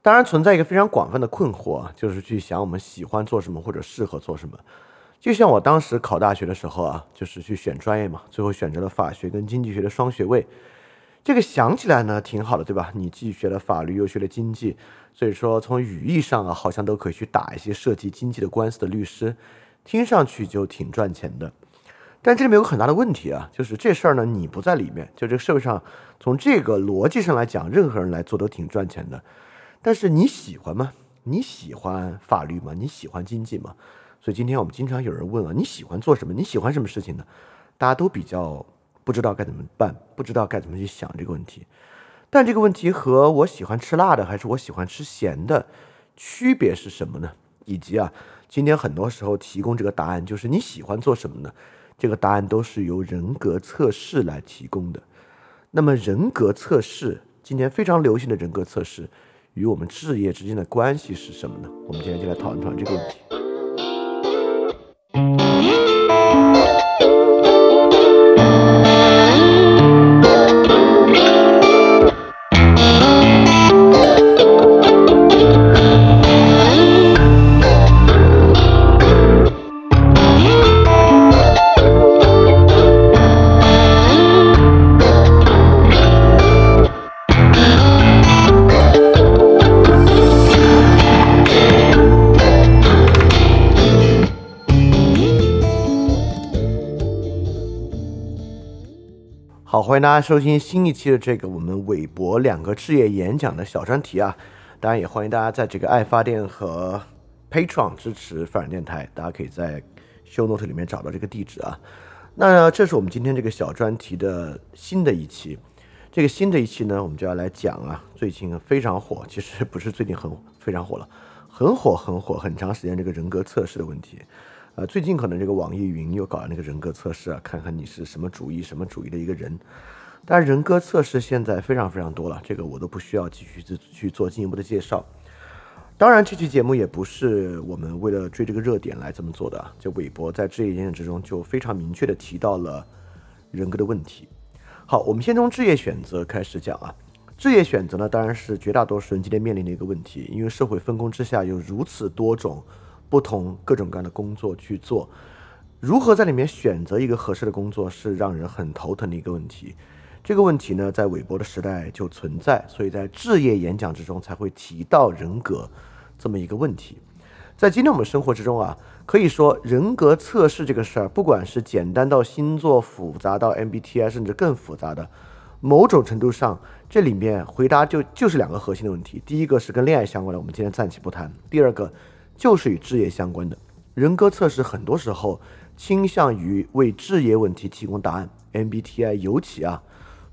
当然存在一个非常广泛的困惑啊，就是去想我们喜欢做什么或者适合做什么。就像我当时考大学的时候啊，就是去选专业嘛，最后选择了法学跟经济学的双学位。这个想起来呢挺好的，对吧？你既学了法律又学了经济，所以说从语义上啊，好像都可以去打一些涉及经济的官司的律师，听上去就挺赚钱的。但这里面有个很大的问题啊，就是这事儿呢你不在里面，就这个社会上从这个逻辑上来讲，任何人来做都挺赚钱的。但是你喜欢吗？你喜欢法律吗？你喜欢经济吗？所以今天我们经常有人问啊，你喜欢做什么？你喜欢什么事情呢？大家都比较不知道该怎么办，不知道该怎么去想这个问题。但这个问题和我喜欢吃辣的还是我喜欢吃咸的区别是什么呢？以及啊，今天很多时候提供这个答案就是你喜欢做什么呢？这个答案都是由人格测试来提供的。那么人格测试，今天非常流行的人格测试。与我们置业之间的关系是什么呢？我们今天就来讨论讨论这个问题。家收听新一期的这个我们韦博两个置业演讲的小专题啊！当然也欢迎大家在这个爱发电和 Patreon 支持发展电台，大家可以在 Show Note 里面找到这个地址啊。那这是我们今天这个小专题的新的一期，这个新的一期呢，我们就要来讲啊，最近非常火，其实不是最近很非常火了，很火很火很长时间这个人格测试的问题。呃，最近可能这个网易云又搞了那个人格测试啊，看看你是什么主义、什么主义的一个人。但人格测试现在非常非常多了，这个我都不需要继续去去做进一步的介绍。当然，这期节目也不是我们为了追这个热点来这么做的。就韦伯在置业演讲之中就非常明确的提到了人格的问题。好，我们先从置业选择开始讲啊。置业选择呢，当然是绝大多数人今天面临的一个问题，因为社会分工之下有如此多种。不同各种各样的工作去做，如何在里面选择一个合适的工作，是让人很头疼的一个问题。这个问题呢，在韦伯的时代就存在，所以在置业演讲之中才会提到人格这么一个问题。在今天我们生活之中啊，可以说人格测试这个事儿，不管是简单到星座，复杂到 MBTI，甚至更复杂的，某种程度上，这里面回答就就是两个核心的问题。第一个是跟恋爱相关的，我们今天暂且不谈。第二个。就是与置业相关的人格测试，很多时候倾向于为置业问题提供答案。MBTI 尤其啊，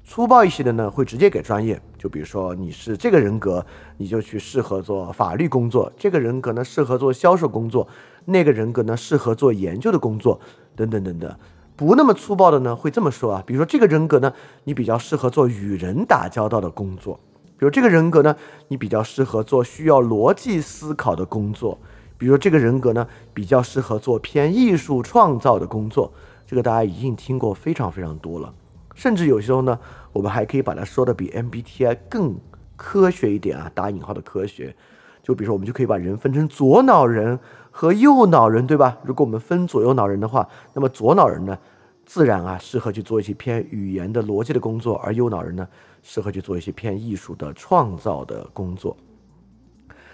粗暴一些的呢，会直接给专业。就比如说你是这个人格，你就去适合做法律工作；这个人格呢，适合做销售工作；那个人格呢，适合做研究的工作，等等等等。不那么粗暴的呢，会这么说啊，比如说这个人格呢，你比较适合做与人打交道的工作；比如这个人格呢，你比较适合做需要逻辑思考的工作。比如这个人格呢，比较适合做偏艺术创造的工作，这个大家已经听过非常非常多了。甚至有时候呢，我们还可以把它说的比 MBTI 更科学一点啊，打引号的科学。就比如说，我们就可以把人分成左脑人和右脑人，对吧？如果我们分左右脑人的话，那么左脑人呢，自然啊适合去做一些偏语言的逻辑的工作，而右脑人呢，适合去做一些偏艺术的创造的工作。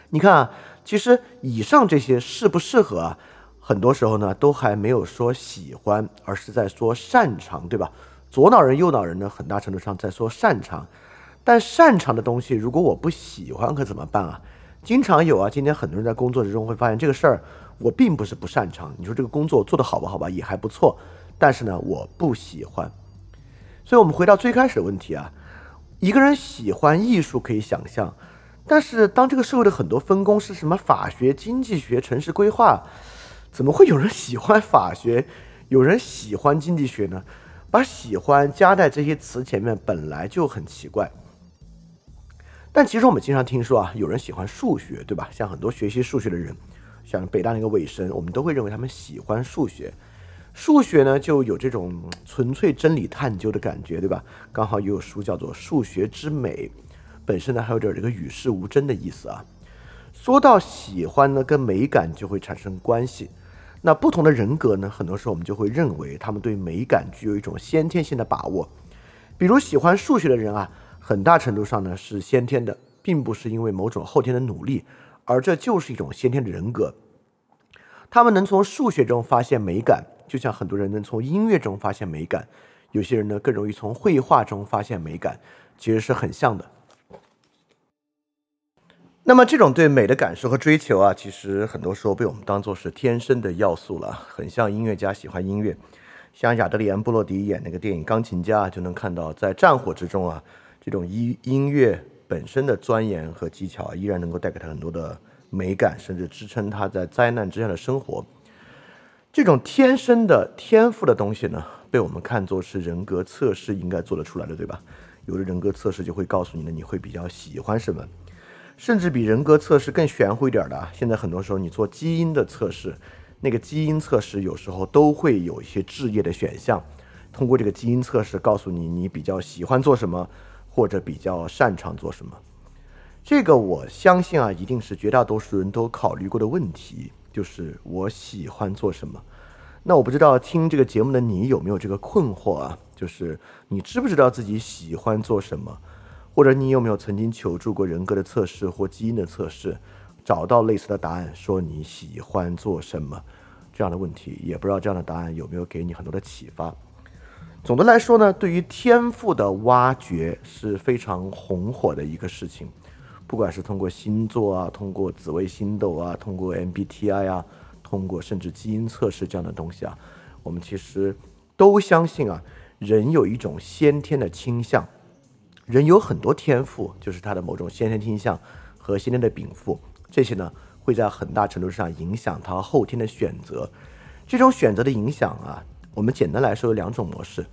你看啊。其实以上这些适不适合啊，很多时候呢都还没有说喜欢，而是在说擅长，对吧？左脑人、右脑人呢，很大程度上在说擅长。但擅长的东西，如果我不喜欢，可怎么办啊？经常有啊，今天很多人在工作之中会发现这个事儿，我并不是不擅长。你说这个工作做得好不好吧，也还不错，但是呢，我不喜欢。所以我们回到最开始的问题啊，一个人喜欢艺术可以想象。但是，当这个社会的很多分工是什么法学、经济学、城市规划，怎么会有人喜欢法学，有人喜欢经济学呢？把喜欢加在这些词前面本来就很奇怪。但其实我们经常听说啊，有人喜欢数学，对吧？像很多学习数学的人，像北大那个韦生，我们都会认为他们喜欢数学。数学呢，就有这种纯粹真理探究的感觉，对吧？刚好也有书叫做《数学之美》。本身呢还有点这个与世无争的意思啊。说到喜欢呢，跟美感就会产生关系。那不同的人格呢，很多时候我们就会认为他们对美感具有一种先天性的把握。比如喜欢数学的人啊，很大程度上呢是先天的，并不是因为某种后天的努力，而这就是一种先天的人格。他们能从数学中发现美感，就像很多人能从音乐中发现美感，有些人呢更容易从绘画中发现美感，其实是很像的。那么这种对美的感受和追求啊，其实很多时候被我们当做是天生的要素了，很像音乐家喜欢音乐，像亚德里安·布洛迪演那个电影《钢琴家》，就能看到在战火之中啊，这种音音乐本身的钻研和技巧，依然能够带给他很多的美感，甚至支撑他在灾难之下的生活。这种天生的天赋的东西呢，被我们看作是人格测试应该做得出来的，对吧？有的人格测试就会告诉你呢，你会比较喜欢什么。甚至比人格测试更玄乎一点的，现在很多时候你做基因的测试，那个基因测试有时候都会有一些置业的选项，通过这个基因测试告诉你你比较喜欢做什么，或者比较擅长做什么。这个我相信啊，一定是绝大多数人都考虑过的问题，就是我喜欢做什么。那我不知道听这个节目的你有没有这个困惑啊？就是你知不知道自己喜欢做什么？或者你有没有曾经求助过人格的测试或基因的测试，找到类似的答案，说你喜欢做什么这样的问题？也不知道这样的答案有没有给你很多的启发。总的来说呢，对于天赋的挖掘是非常红火的一个事情，不管是通过星座啊，通过紫微星斗啊，通过 MBTI 啊，通过甚至基因测试这样的东西啊，我们其实都相信啊，人有一种先天的倾向。人有很多天赋，就是他的某种先天倾向和先天的禀赋，这些呢会在很大程度上影响他后天的选择。这种选择的影响啊，我们简单来说有两种模式。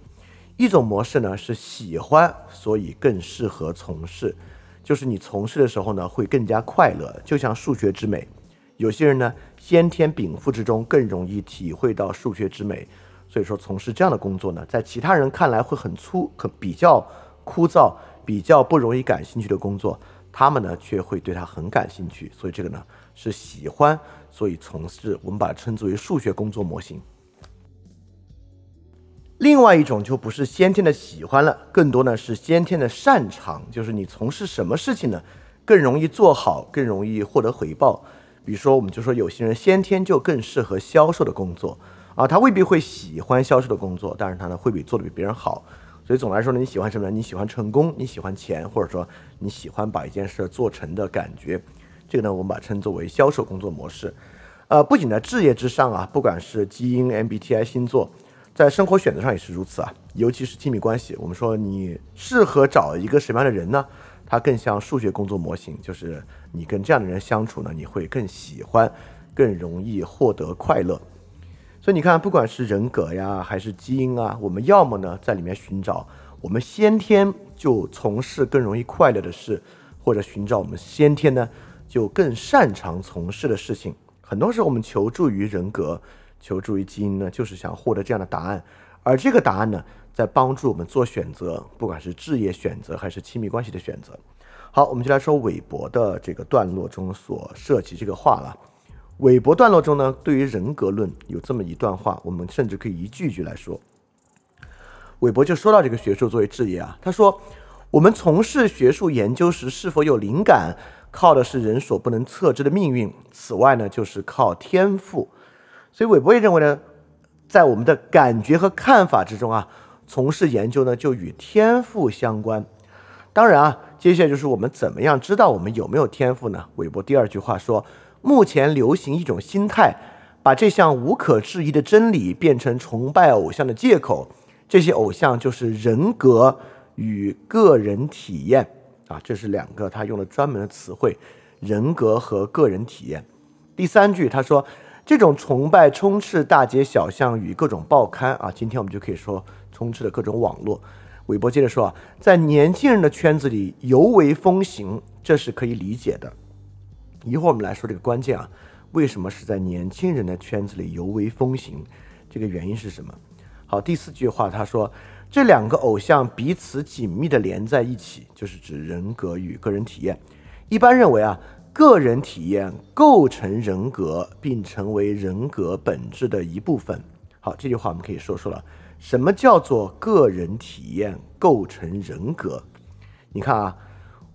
一种模式呢是喜欢，所以更适合从事，就是你从事的时候呢会更加快乐，就像数学之美。有些人呢先天禀赋之中更容易体会到数学之美，所以说从事这样的工作呢，在其他人看来会很粗，可比较。枯燥、比较不容易感兴趣的工作，他们呢却会对他很感兴趣，所以这个呢是喜欢，所以从事，我们把它称之为数学工作模型。另外一种就不是先天的喜欢了，更多呢是先天的擅长，就是你从事什么事情呢更容易做好，更容易获得回报。比如说，我们就说有些人先天就更适合销售的工作啊，他未必会喜欢销售的工作，但是他呢会比做的比别人好。所以总的来说呢，你喜欢什么呢？你喜欢成功，你喜欢钱，或者说你喜欢把一件事做成的感觉。这个呢，我们把称作为销售工作模式。呃，不仅在置业之上啊，不管是基因、MBTI、星座，在生活选择上也是如此啊。尤其是亲密关系，我们说你适合找一个什么样的人呢？它更像数学工作模型，就是你跟这样的人相处呢，你会更喜欢，更容易获得快乐。所以你看，不管是人格呀，还是基因啊，我们要么呢在里面寻找我们先天就从事更容易快乐的事，或者寻找我们先天呢就更擅长从事的事情。很多时候我们求助于人格，求助于基因呢，就是想获得这样的答案。而这个答案呢，在帮助我们做选择，不管是置业选择还是亲密关系的选择。好，我们就来说韦伯的这个段落中所涉及这个话了。韦伯段落中呢，对于人格论有这么一段话，我们甚至可以一句一句来说。韦伯就说到这个学术作为置业啊，他说：“我们从事学术研究时是否有灵感，靠的是人所不能测知的命运。此外呢，就是靠天赋。所以韦伯也认为呢，在我们的感觉和看法之中啊，从事研究呢就与天赋相关。当然啊，接下来就是我们怎么样知道我们有没有天赋呢？韦伯第二句话说。”目前流行一种心态，把这项无可置疑的真理变成崇拜偶像的借口。这些偶像就是人格与个人体验啊，这是两个他用了专门的词汇：人格和个人体验。第三句他说，这种崇拜充斥大街小巷与各种报刊啊，今天我们就可以说充斥了各种网络。韦伯接着说啊，在年轻人的圈子里尤为风行，这是可以理解的。一会儿我们来说这个关键啊，为什么是在年轻人的圈子里尤为风行？这个原因是什么？好，第四句话他说，这两个偶像彼此紧密的连在一起，就是指人格与个人体验。一般认为啊，个人体验构成人格，并成为人格本质的一部分。好，这句话我们可以说说了，什么叫做个人体验构成人格？你看啊。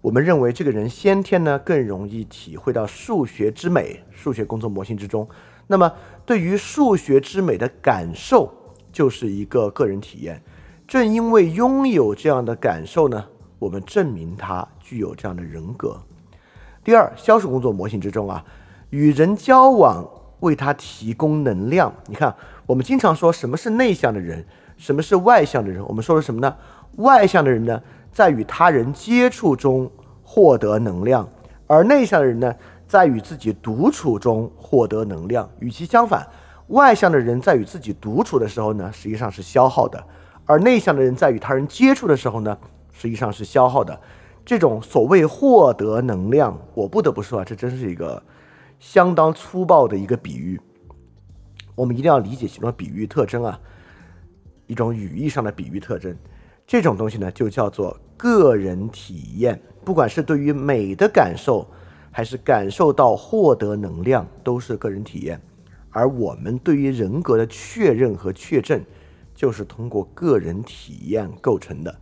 我们认为这个人先天呢更容易体会到数学之美，数学工作模型之中。那么对于数学之美的感受，就是一个个人体验。正因为拥有这样的感受呢，我们证明他具有这样的人格。第二，销售工作模型之中啊，与人交往为他提供能量。你看，我们经常说什么是内向的人，什么是外向的人？我们说的什么呢？外向的人呢？在与他人接触中获得能量，而内向的人呢，在与自己独处中获得能量。与其相反，外向的人在与自己独处的时候呢，实际上是消耗的；而内向的人在与他人接触的时候呢，实际上是消耗的。这种所谓获得能量，我不得不说啊，这真是一个相当粗暴的一个比喻。我们一定要理解其中的比喻特征啊，一种语义上的比喻特征。这种东西呢，就叫做个人体验。不管是对于美的感受，还是感受到获得能量，都是个人体验。而我们对于人格的确认和确证，就是通过个人体验构成的。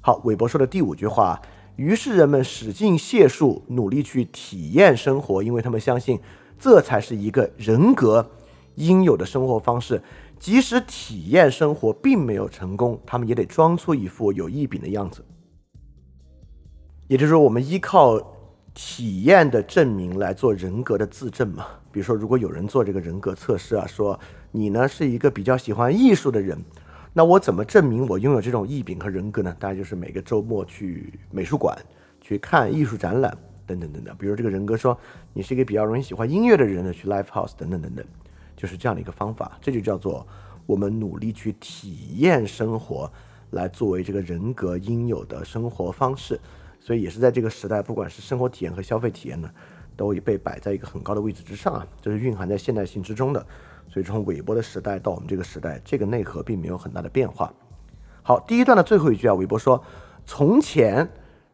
好，韦伯说的第五句话：于是人们使劲解数，努力去体验生活，因为他们相信这才是一个人格应有的生活方式。即使体验生活并没有成功，他们也得装出一副有异禀的样子。也就是说，我们依靠体验的证明来做人格的自证嘛。比如说，如果有人做这个人格测试啊，说你呢是一个比较喜欢艺术的人，那我怎么证明我拥有这种异禀和人格呢？大概就是每个周末去美术馆去看艺术展览等等等等。比如这个人格说你是一个比较容易喜欢音乐的人呢，去 live house 等等等等。就是这样的一个方法，这就叫做我们努力去体验生活，来作为这个人格应有的生活方式。所以也是在这个时代，不管是生活体验和消费体验呢，都已被摆在一个很高的位置之上啊，这是蕴含在现代性之中的。所以从韦伯的时代到我们这个时代，这个内核并没有很大的变化。好，第一段的最后一句啊，韦伯说：“从前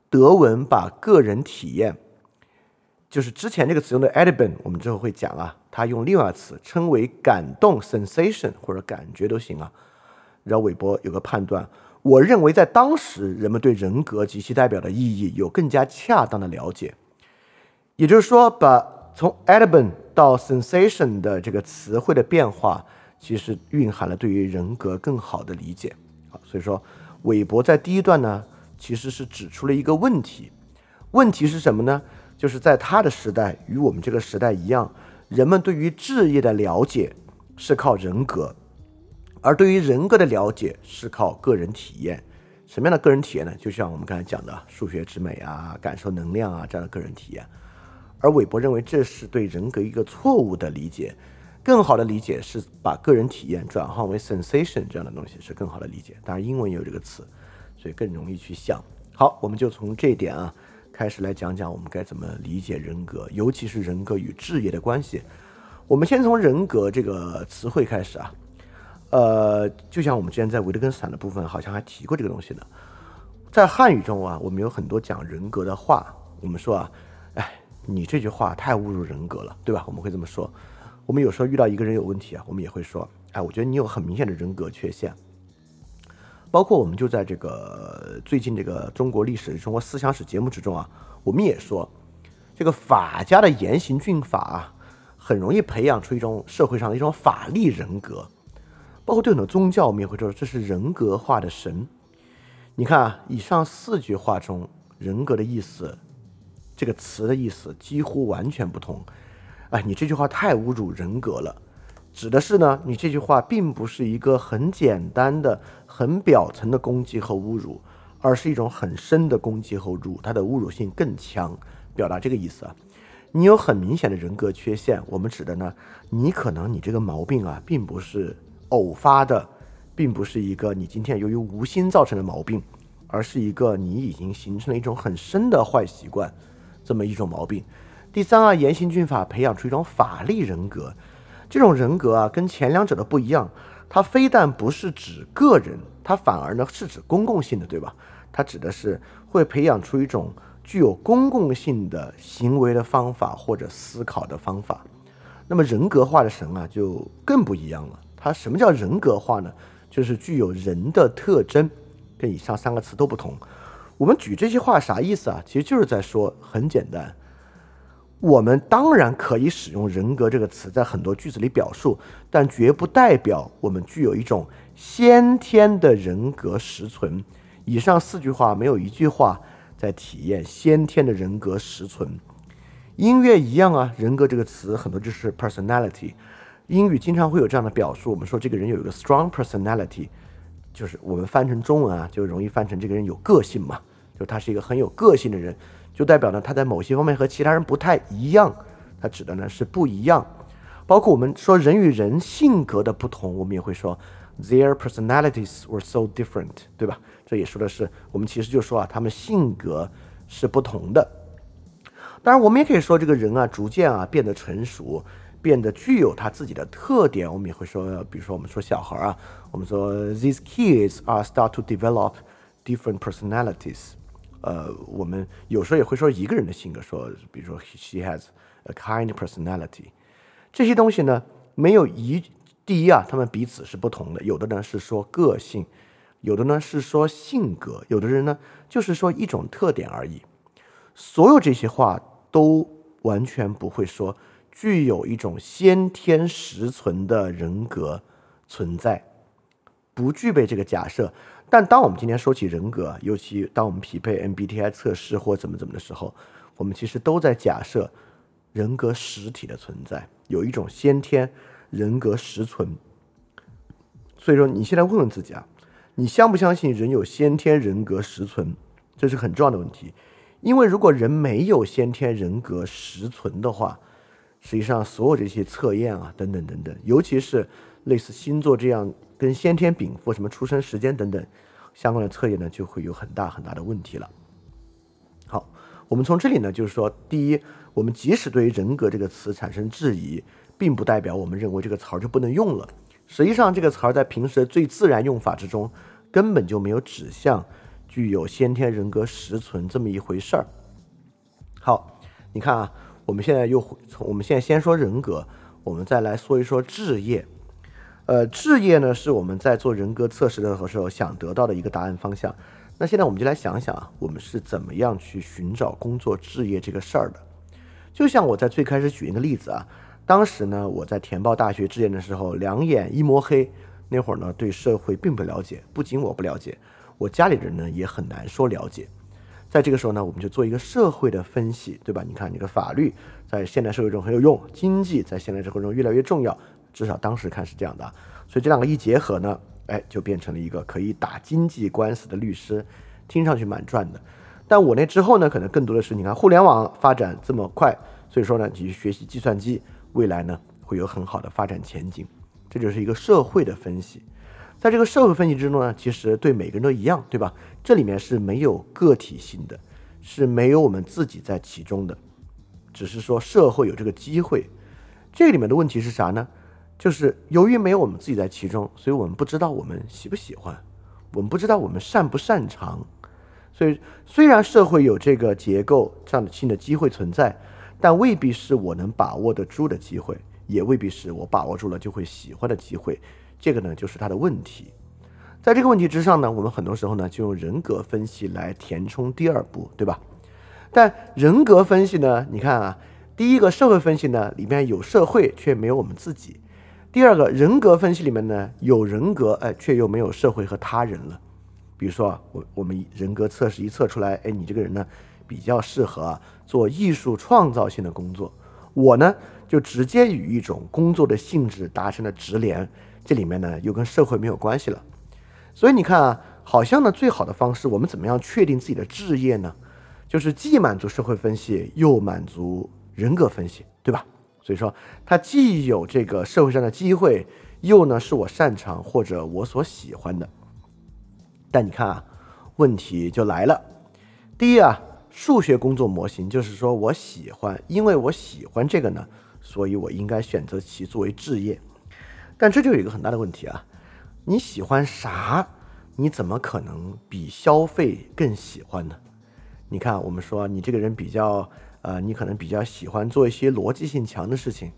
德文把个人体验。”就是之前这个词用的 e d i b e n 我们之后会讲啊，他用另外词称为感动 （sensation） 或者感觉都行啊。然后韦伯有个判断，我认为在当时人们对人格及其代表的意义有更加恰当的了解。也就是说，把从 e d i b e n 到 sensation 的这个词汇的变化，其实蕴含了对于人格更好的理解。好，所以说韦伯在第一段呢，其实是指出了一个问题，问题是什么呢？就是在他的时代，与我们这个时代一样，人们对于置业的了解是靠人格，而对于人格的了解是靠个人体验。什么样的个人体验呢？就像我们刚才讲的数学之美啊，感受能量啊这样的个人体验。而韦伯认为这是对人格一个错误的理解，更好的理解是把个人体验转换为 sensation 这样的东西是更好的理解。当然英文也有这个词，所以更容易去想。好，我们就从这一点啊。开始来讲讲我们该怎么理解人格，尤其是人格与置业的关系。我们先从人格这个词汇开始啊，呃，就像我们之前在维特根斯坦的部分好像还提过这个东西呢。在汉语中啊，我们有很多讲人格的话，我们说啊，哎，你这句话太侮辱人格了，对吧？我们会这么说。我们有时候遇到一个人有问题啊，我们也会说，哎，我觉得你有很明显的人格缺陷。包括我们就在这个最近这个中国历史、中国思想史节目之中啊，我们也说，这个法家的严刑峻法啊，很容易培养出一种社会上的一种法力人格。包括对很多宗教，我们也会说这是人格化的神。你看啊，以上四句话中，人格的意思，这个词的意思几乎完全不同。哎，你这句话太侮辱人格了。指的是呢，你这句话并不是一个很简单的、很表层的攻击和侮辱，而是一种很深的攻击和侮辱，它的侮辱性更强，表达这个意思啊。你有很明显的人格缺陷，我们指的呢，你可能你这个毛病啊，并不是偶发的，并不是一个你今天由于无心造成的毛病，而是一个你已经形成了一种很深的坏习惯，这么一种毛病。第三啊，严刑峻法培养出一种法力人格。这种人格啊，跟前两者的不一样，它非但不是指个人，它反而呢是指公共性的，对吧？它指的是会培养出一种具有公共性的行为的方法或者思考的方法。那么人格化的神啊，就更不一样了。它什么叫人格化呢？就是具有人的特征，跟以上三个词都不同。我们举这些话啥意思啊？其实就是在说，很简单，我们当然可以使用“人格”这个词在很多句子里表述，但绝不代表我们具有一种先天的人格实存。以上四句话没有一句话在体验先天的人格实存。音乐一样啊，人格这个词很多就是 personality。英语经常会有这样的表述，我们说这个人有一个 strong personality，就是我们翻成中文啊，就容易翻成这个人有个性嘛，就他是一个很有个性的人，就代表呢他在某些方面和其他人不太一样。他指的呢是不一样。包括我们说人与人性格的不同，我们也会说 their personalities were so different，对吧？这也说的是我们其实就说啊，他们性格是不同的。当然，我们也可以说这个人啊，逐渐啊变得成熟，变得具有他自己的特点。我们也会说，比如说我们说小孩啊，我们说 these kids are start to develop different personalities。呃，我们有时候也会说一个人的性格，说比如说 she has a kind personality。这些东西呢，没有一第一啊，他们彼此是不同的。有的呢是说个性，有的呢是说性格，有的人呢就是说一种特点而已。所有这些话。都完全不会说具有一种先天实存的人格存在，不具备这个假设。但当我们今天说起人格，尤其当我们匹配 MBTI 测试或怎么怎么的时候，我们其实都在假设人格实体的存在，有一种先天人格实存。所以说，你现在问问自己啊，你相不相信人有先天人格实存？这是很重要的问题。因为如果人没有先天人格实存的话，实际上所有这些测验啊，等等等等，尤其是类似星座这样跟先天禀赋、什么出生时间等等相关的测验呢，就会有很大很大的问题了。好，我们从这里呢，就是说，第一，我们即使对于人格这个词产生质疑，并不代表我们认为这个词儿就不能用了。实际上，这个词儿在平时的最自然用法之中，根本就没有指向。具有先天人格实存这么一回事儿。好，你看啊，我们现在又从我们现在先说人格，我们再来说一说置业。呃，置业呢是我们在做人格测试的时候想得到的一个答案方向。那现在我们就来想想，我们是怎么样去寻找工作置业这个事儿的？就像我在最开始举一个例子啊，当时呢我在填报大学志愿的时候，两眼一摸黑，那会儿呢对社会并不了解，不仅我不了解。我家里人呢也很难说了解，在这个时候呢，我们就做一个社会的分析，对吧？你看，你个法律在现代社会中很有用，经济在现代社会中越来越重要，至少当时看是这样的。所以这两个一结合呢，哎，就变成了一个可以打经济官司的律师，听上去蛮赚的。但我那之后呢，可能更多的是，你看互联网发展这么快，所以说呢，你去学习计算机，未来呢会有很好的发展前景。这就是一个社会的分析。在这个社会分析之中呢，其实对每个人都一样，对吧？这里面是没有个体性的，是没有我们自己在其中的，只是说社会有这个机会。这里面的问题是啥呢？就是由于没有我们自己在其中，所以我们不知道我们喜不喜欢，我们不知道我们擅不擅长。所以虽然社会有这个结构这样的新的机会存在，但未必是我能把握得住的机会，也未必是我把握住了就会喜欢的机会。这个呢，就是他的问题。在这个问题之上呢，我们很多时候呢，就用人格分析来填充第二步，对吧？但人格分析呢，你看啊，第一个社会分析呢，里面有社会却没有我们自己；第二个人格分析里面呢，有人格，哎，却又没有社会和他人了。比如说，我我们人格测试一测出来，哎，你这个人呢，比较适合做艺术创造性的工作。我呢，就直接与一种工作的性质达成了直连。这里面呢又跟社会没有关系了，所以你看啊，好像呢最好的方式，我们怎么样确定自己的置业呢？就是既满足社会分析，又满足人格分析，对吧？所以说它既有这个社会上的机会，又呢是我擅长或者我所喜欢的。但你看啊，问题就来了。第一啊，数学工作模型就是说我喜欢，因为我喜欢这个呢，所以我应该选择其作为置业。但这就有一个很大的问题啊，你喜欢啥？你怎么可能比消费更喜欢呢？你看，我们说你这个人比较，呃，你可能比较喜欢做一些逻辑性强的事情，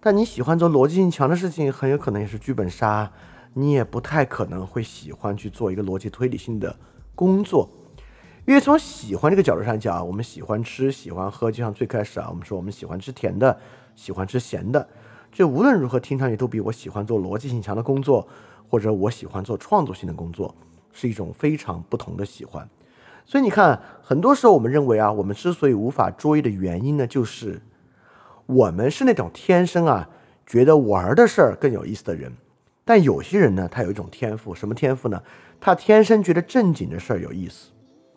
但你喜欢做逻辑性强的事情，很有可能也是剧本杀，你也不太可能会喜欢去做一个逻辑推理性的工作。因为从喜欢这个角度上讲，我们喜欢吃，喜欢喝，就像最开始啊，我们说我们喜欢吃甜的，喜欢吃咸的，这无论如何听上去都比我喜欢做逻辑性强的工作。或者我喜欢做创作性的工作，是一种非常不同的喜欢。所以你看，很多时候我们认为啊，我们之所以无法卓越的原因呢，就是我们是那种天生啊觉得玩的事儿更有意思的人。但有些人呢，他有一种天赋，什么天赋呢？他天生觉得正经的事儿有意思。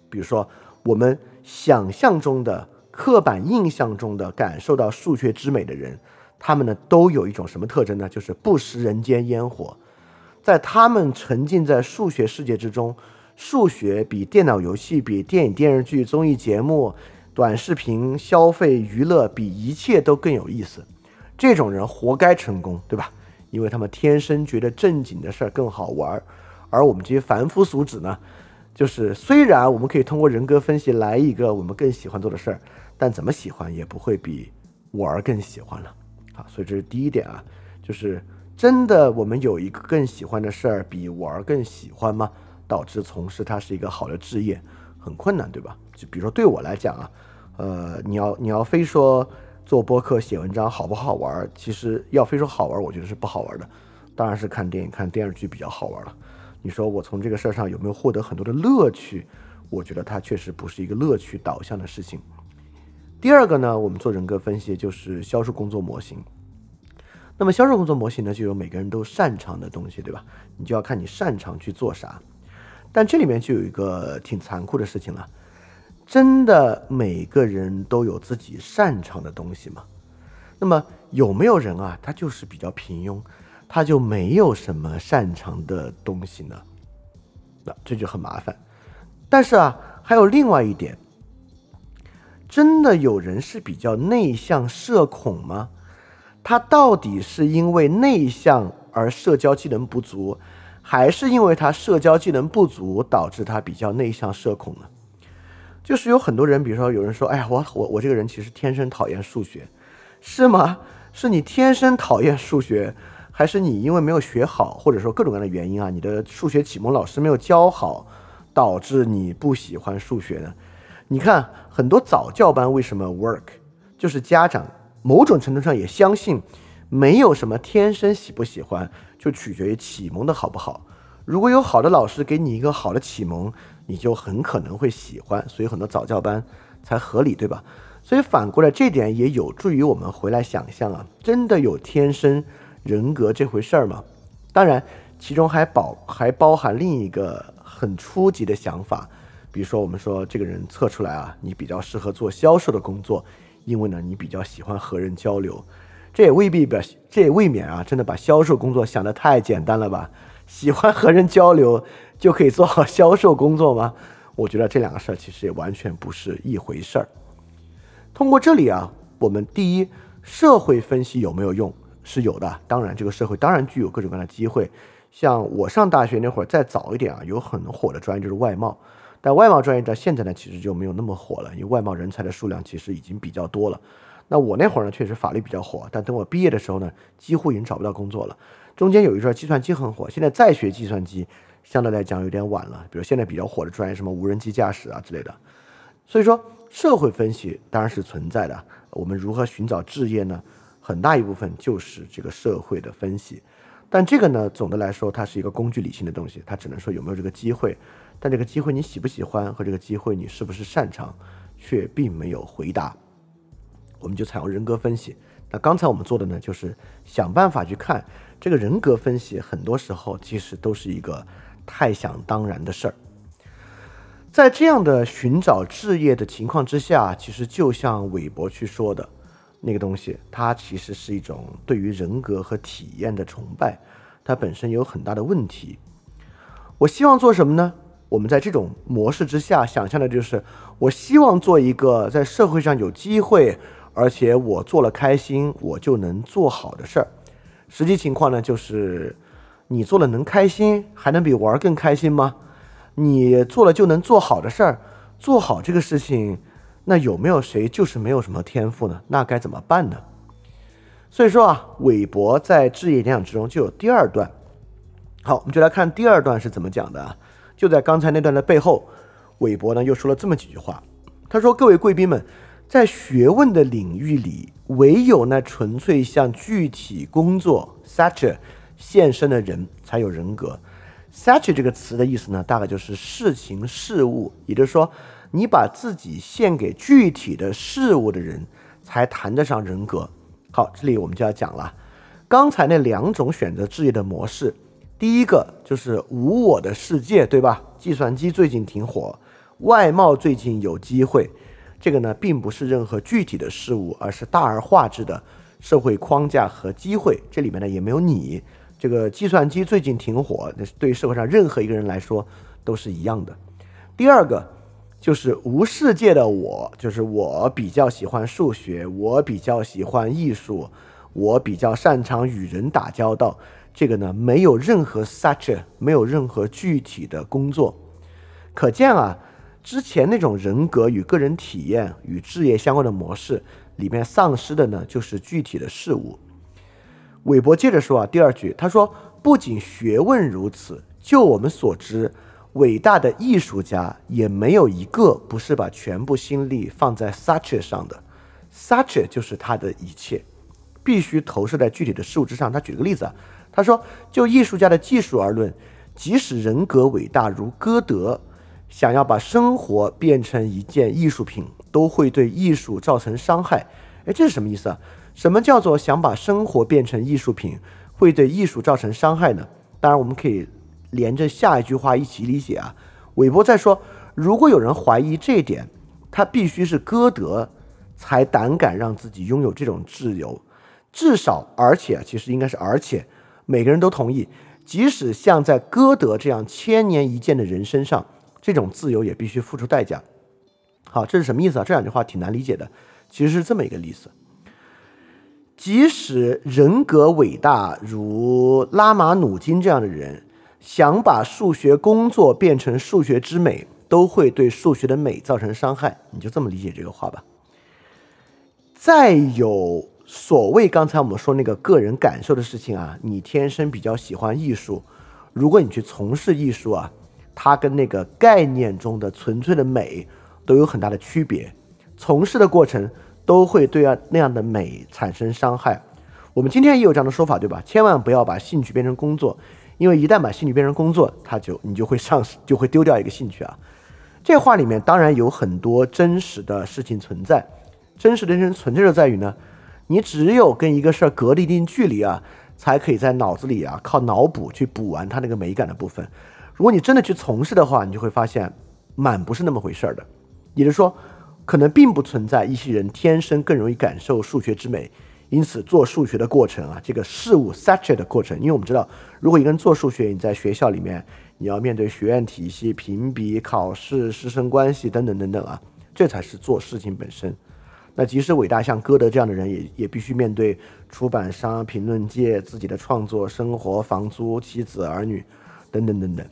比如说，我们想象中的、刻板印象中的感受到数学之美的人，他们呢都有一种什么特征呢？就是不食人间烟火。在他们沉浸在数学世界之中，数学比电脑游戏、比电影、电视剧、综艺节目、短视频、消费娱乐比一切都更有意思。这种人活该成功，对吧？因为他们天生觉得正经的事儿更好玩儿，而我们这些凡夫俗子呢，就是虽然我们可以通过人格分析来一个我们更喜欢做的事儿，但怎么喜欢也不会比玩儿更喜欢了。好，所以这是第一点啊，就是。真的，我们有一个更喜欢的事儿，比玩儿更喜欢吗？导致从事它是一个好的职业，很困难，对吧？就比如说对我来讲啊，呃，你要你要非说做播客、写文章好不好玩？其实要非说好玩，我觉得是不好玩的。当然是看电影、看电视剧比较好玩了。你说我从这个事儿上有没有获得很多的乐趣？我觉得它确实不是一个乐趣导向的事情。第二个呢，我们做人格分析就是销售工作模型。那么销售工作模型呢，就有每个人都擅长的东西，对吧？你就要看你擅长去做啥。但这里面就有一个挺残酷的事情了，真的每个人都有自己擅长的东西吗？那么有没有人啊，他就是比较平庸，他就没有什么擅长的东西呢？那这就很麻烦。但是啊，还有另外一点，真的有人是比较内向社恐吗？他到底是因为内向而社交技能不足，还是因为他社交技能不足导致他比较内向社恐呢？就是有很多人，比如说有人说：“哎呀，我我我这个人其实天生讨厌数学，是吗？是你天生讨厌数学，还是你因为没有学好，或者说各种各样的原因啊？你的数学启蒙老师没有教好，导致你不喜欢数学呢？你看很多早教班为什么 work，就是家长。”某种程度上也相信，没有什么天生喜不喜欢，就取决于启蒙的好不好。如果有好的老师给你一个好的启蒙，你就很可能会喜欢。所以很多早教班才合理，对吧？所以反过来，这点也有助于我们回来想象啊，真的有天生人格这回事儿吗？当然，其中还包还包含另一个很初级的想法，比如说我们说这个人测出来啊，你比较适合做销售的工作。因为呢，你比较喜欢和人交流，这也未必表，这也未免啊，真的把销售工作想得太简单了吧？喜欢和人交流就可以做好销售工作吗？我觉得这两个事儿其实也完全不是一回事儿。通过这里啊，我们第一，社会分析有没有用？是有的。当然，这个社会当然具有各种各样的机会。像我上大学那会儿，再早一点啊，有很火的专业就是外贸。但外贸专业到现在呢，其实就没有那么火了，因为外贸人才的数量其实已经比较多了。那我那会儿呢，确实法律比较火，但等我毕业的时候呢，几乎已经找不到工作了。中间有一段计算机很火，现在再学计算机，相对来讲有点晚了。比如现在比较火的专业，什么无人机驾驶啊之类的。所以说，社会分析当然是存在的。我们如何寻找置业呢？很大一部分就是这个社会的分析。但这个呢，总的来说，它是一个工具理性的东西，它只能说有没有这个机会。但这个机会你喜不喜欢和这个机会你是不是擅长，却并没有回答。我们就采用人格分析。那刚才我们做的呢，就是想办法去看这个人格分析，很多时候其实都是一个太想当然的事儿。在这样的寻找置业的情况之下，其实就像韦伯去说的那个东西，它其实是一种对于人格和体验的崇拜，它本身有很大的问题。我希望做什么呢？我们在这种模式之下想象的就是，我希望做一个在社会上有机会，而且我做了开心，我就能做好的事儿。实际情况呢，就是你做了能开心，还能比玩儿更开心吗？你做了就能做好的事儿，做好这个事情，那有没有谁就是没有什么天赋呢？那该怎么办呢？所以说啊，韦伯在置业演讲之中就有第二段。好，我们就来看第二段是怎么讲的啊？就在刚才那段的背后，韦伯呢又说了这么几句话。他说：“各位贵宾们，在学问的领域里，唯有那纯粹向具体工作 （such） 献身的人才有人格。such 这个词的意思呢，大概就是事情、事物，也就是说，你把自己献给具体的事物的人，才谈得上人格。好，这里我们就要讲了，刚才那两种选择置业的模式，第一个就是无我的世界，对吧？计算机最近挺火。”外贸最近有机会，这个呢并不是任何具体的事物，而是大而化之的社会框架和机会。这里面呢也没有你。这个计算机最近挺火，那对社会上任何一个人来说都是一样的。第二个就是无世界的我，就是我比较喜欢数学，我比较喜欢艺术，我比较擅长与人打交道。这个呢没有任何 such，没有任何具体的工作，可见啊。之前那种人格与个人体验与置业相关的模式里面丧失的呢，就是具体的事物。韦伯接着说啊，第二句他说，不仅学问如此，就我们所知，伟大的艺术家也没有一个不是把全部心力放在 such 上的，such 就是他的一切，必须投射在具体的事物之上。他举个例子啊，他说，就艺术家的技术而论，即使人格伟大如歌德。想要把生活变成一件艺术品，都会对艺术造成伤害。哎，这是什么意思啊？什么叫做想把生活变成艺术品，会对艺术造成伤害呢？当然，我们可以连着下一句话一起理解啊。韦伯在说，如果有人怀疑这一点，他必须是歌德才胆敢让自己拥有这种自由。至少，而且，其实应该是而且，每个人都同意，即使像在歌德这样千年一见的人身上。这种自由也必须付出代价。好，这是什么意思啊？这两句话挺难理解的。其实是这么一个意思：即使人格伟大如拉马努金这样的人，想把数学工作变成数学之美，都会对数学的美造成伤害。你就这么理解这个话吧。再有所谓刚才我们说那个个人感受的事情啊，你天生比较喜欢艺术，如果你去从事艺术啊。它跟那个概念中的纯粹的美都有很大的区别，从事的过程都会对啊那样的美产生伤害。我们今天也有这样的说法，对吧？千万不要把兴趣变成工作，因为一旦把兴趣变成工作，它就你就会丧失，就会丢掉一个兴趣啊。这话里面当然有很多真实的事情存在，真实的人存在就在于呢，你只有跟一个事儿隔了一定距离啊，才可以在脑子里啊靠脑补去补完它那个美感的部分。如果你真的去从事的话，你就会发现，满不是那么回事儿的。也就是说，可能并不存在一些人天生更容易感受数学之美，因此做数学的过程啊，这个事物 such 的过程。因为我们知道，如果一个人做数学，你在学校里面，你要面对学院体系、评比、考试、师生关系等等等等啊，这才是做事情本身。那即使伟大像歌德这样的人，也也必须面对出版商、评论界、自己的创作、生活、房租、妻子、儿女等等等等。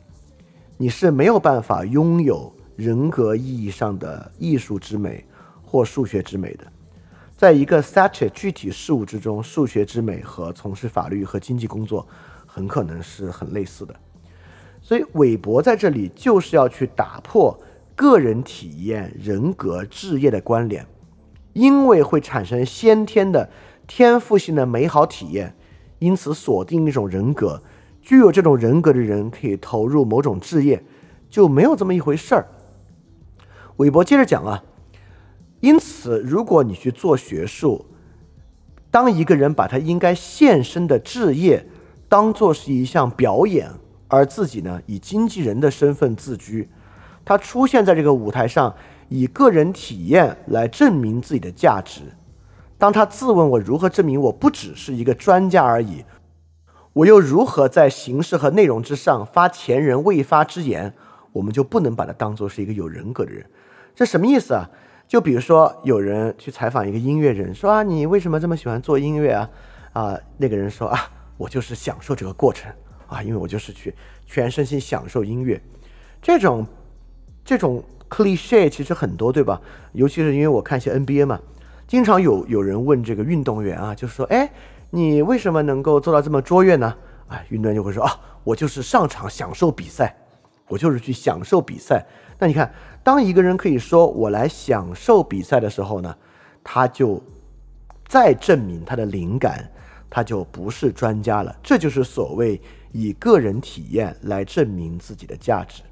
你是没有办法拥有人格意义上的艺术之美或数学之美的。在一个 such 具体事物之中，数学之美和从事法律和经济工作很可能是很类似的。所以，韦伯在这里就是要去打破个人体验、人格、置业的关联，因为会产生先天的天赋性的美好体验，因此锁定一种人格。具有这种人格的人可以投入某种置业，就没有这么一回事儿。韦伯接着讲啊，因此，如果你去做学术，当一个人把他应该献身的置业当做是一项表演，而自己呢以经纪人的身份自居，他出现在这个舞台上，以个人体验来证明自己的价值。当他自问我如何证明我不只是一个专家而已。我又如何在形式和内容之上发前人未发之言？我们就不能把它当做是一个有人格的人？这什么意思啊？就比如说有人去采访一个音乐人，说啊，你为什么这么喜欢做音乐啊？啊，那个人说啊，我就是享受这个过程，啊，因为我就是去全身心享受音乐。这种这种 cliche 其实很多，对吧？尤其是因为我看一些 NBA 嘛，经常有有人问这个运动员啊，就是说，哎，你为什么能够做到这么卓越呢？哎，运动员就会说啊，我就是上场享受比赛，我就是去享受比赛。那你看，当一个人可以说我来享受比赛的时候呢，他就再证明他的灵感，他就不是专家了。这就是所谓以个人体验来证明自己的价值。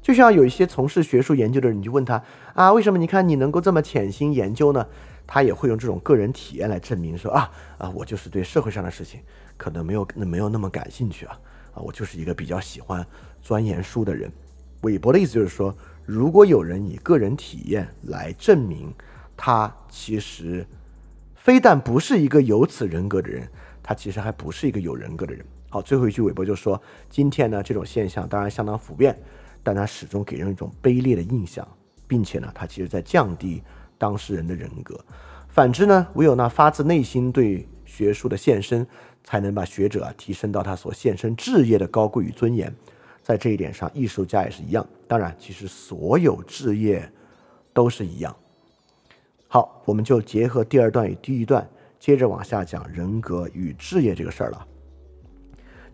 就像有一些从事学术研究的人，你就问他啊，为什么你看你能够这么潜心研究呢？他也会用这种个人体验来证明说啊啊，我就是对社会上的事情可能没有那没有那么感兴趣啊啊，我就是一个比较喜欢钻研书的人。韦伯的意思就是说，如果有人以个人体验来证明他其实非但不是一个有此人格的人，他其实还不是一个有人格的人。好，最后一句韦伯就说，今天呢这种现象当然相当普遍。但他始终给人一种卑劣的印象，并且呢，他其实在降低当事人的人格。反之呢，唯有那发自内心对学术的献身，才能把学者啊提升到他所献身志业的高贵与尊严。在这一点上，艺术家也是一样。当然，其实所有志业都是一样。好，我们就结合第二段与第一段，接着往下讲人格与志业这个事儿了。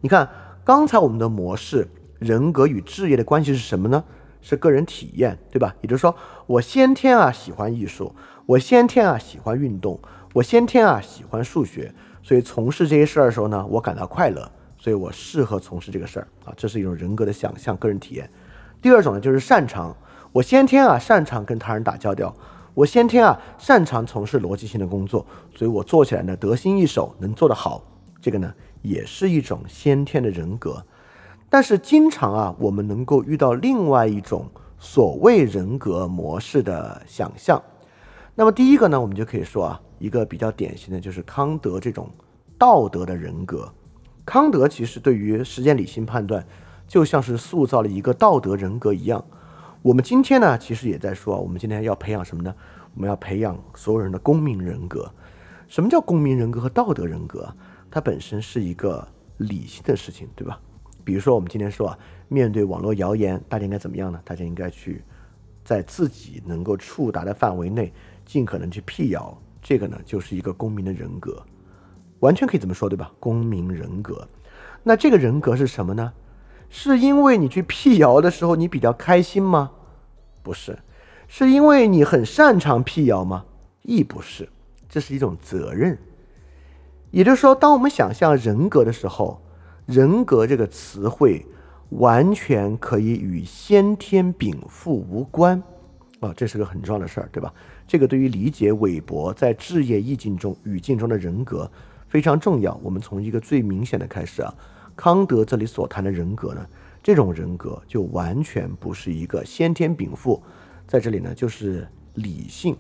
你看，刚才我们的模式。人格与志业的关系是什么呢？是个人体验，对吧？也就是说，我先天啊喜欢艺术，我先天啊喜欢运动，我先天啊喜欢数学，所以从事这些事儿的时候呢，我感到快乐，所以我适合从事这个事儿啊，这是一种人格的想象，个人体验。第二种呢，就是擅长，我先天啊擅长跟他人打交道，我先天啊擅长从事逻辑性的工作，所以我做起来呢得心应手，能做得好，这个呢也是一种先天的人格。但是经常啊，我们能够遇到另外一种所谓人格模式的想象。那么第一个呢，我们就可以说啊，一个比较典型的就是康德这种道德的人格。康德其实对于实践理性判断，就像是塑造了一个道德人格一样。我们今天呢，其实也在说，我们今天要培养什么呢？我们要培养所有人的公民人格。什么叫公民人格和道德人格？它本身是一个理性的事情，对吧？比如说，我们今天说啊，面对网络谣言，大家应该怎么样呢？大家应该去在自己能够触达的范围内，尽可能去辟谣。这个呢，就是一个公民的人格，完全可以这么说，对吧？公民人格。那这个人格是什么呢？是因为你去辟谣的时候你比较开心吗？不是，是因为你很擅长辟谣吗？亦不是，这是一种责任。也就是说，当我们想象人格的时候。人格这个词汇完全可以与先天禀赋无关啊，这是个很重要的事儿，对吧？这个对于理解韦伯在置业意境中语境中的人格非常重要。我们从一个最明显的开始啊，康德这里所谈的人格呢，这种人格就完全不是一个先天禀赋，在这里呢就是理性。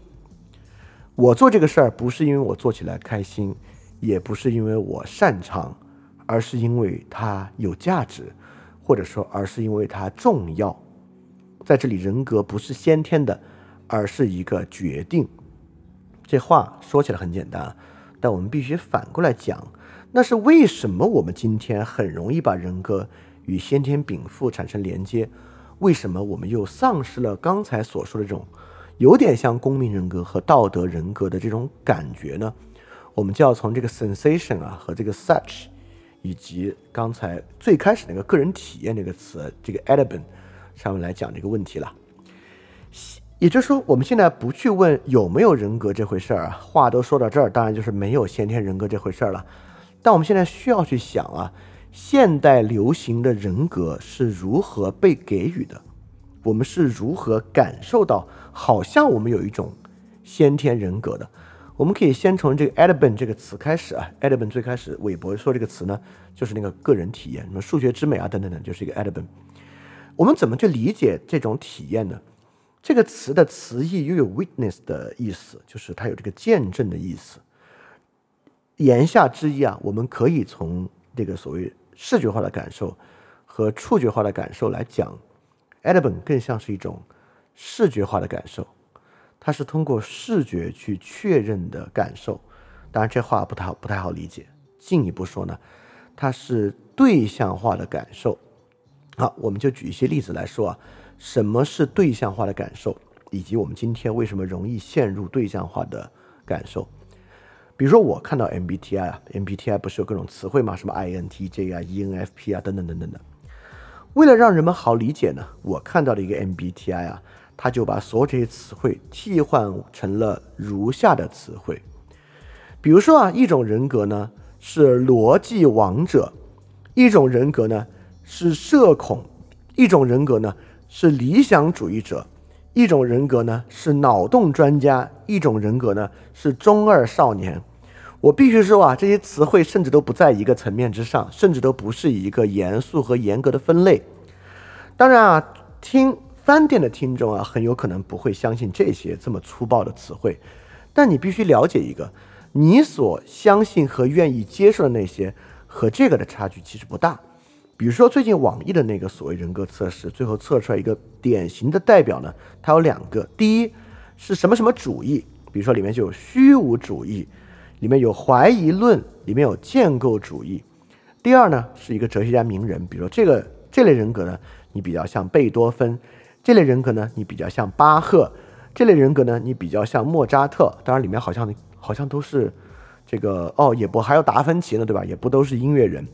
我做这个事儿不是因为我做起来开心，也不是因为我擅长。而是因为它有价值，或者说，而是因为它重要。在这里，人格不是先天的，而是一个决定。这话说起来很简单，但我们必须反过来讲，那是为什么我们今天很容易把人格与先天禀赋产生连接？为什么我们又丧失了刚才所说的这种有点像公民人格和道德人格的这种感觉呢？我们就要从这个 sensation 啊和这个 such。以及刚才最开始那个个人体验这个词，这个 element 上面来讲这个问题了。也就是说，我们现在不去问有没有人格这回事儿啊，话都说到这儿，当然就是没有先天人格这回事儿了。但我们现在需要去想啊，现代流行的人格是如何被给予的？我们是如何感受到好像我们有一种先天人格的？我们可以先从这个 element 这个词开始啊，element 最开始韦伯说这个词呢，就是那个个人体验，什么数学之美啊等等等，就是一个 element。我们怎么去理解这种体验呢？这个词的词义又有 witness 的意思，就是它有这个见证的意思。言下之意啊，我们可以从这个所谓视觉化的感受和触觉化的感受来讲，element 更像是一种视觉化的感受。它是通过视觉去确认的感受，当然这话不太好不太好理解。进一步说呢，它是对象化的感受。好，我们就举一些例子来说啊，什么是对象化的感受，以及我们今天为什么容易陷入对象化的感受。比如说，我看到 MBTI 啊，MBTI 不是有各种词汇吗？什么 INTJ 啊、ENFP 啊，等等等等的。为了让人们好理解呢，我看到的一个 MBTI 啊，他就把所有这些词汇替换成了如下的词汇。比如说啊，一种人格呢是逻辑王者，一种人格呢是社恐，一种人格呢是理想主义者，一种人格呢是脑洞专家，一种人格呢是中二少年。我必须说啊，这些词汇甚至都不在一个层面之上，甚至都不是一个严肃和严格的分类。当然啊，听三店的听众啊，很有可能不会相信这些这么粗暴的词汇，但你必须了解一个。你所相信和愿意接受的那些，和这个的差距其实不大。比如说，最近网易的那个所谓人格测试，最后测出来一个典型的代表呢，它有两个：第一是什么什么主义，比如说里面就有虚无主义，里面有怀疑论，里面有建构主义；第二呢是一个哲学家名人，比如说这个这类人格呢，你比较像贝多芬；这类人格呢，你比较像巴赫；这类人格呢，你比较像莫扎特。当然，里面好像。好像都是这个哦，也不还有达芬奇呢，对吧？也不都是音乐人。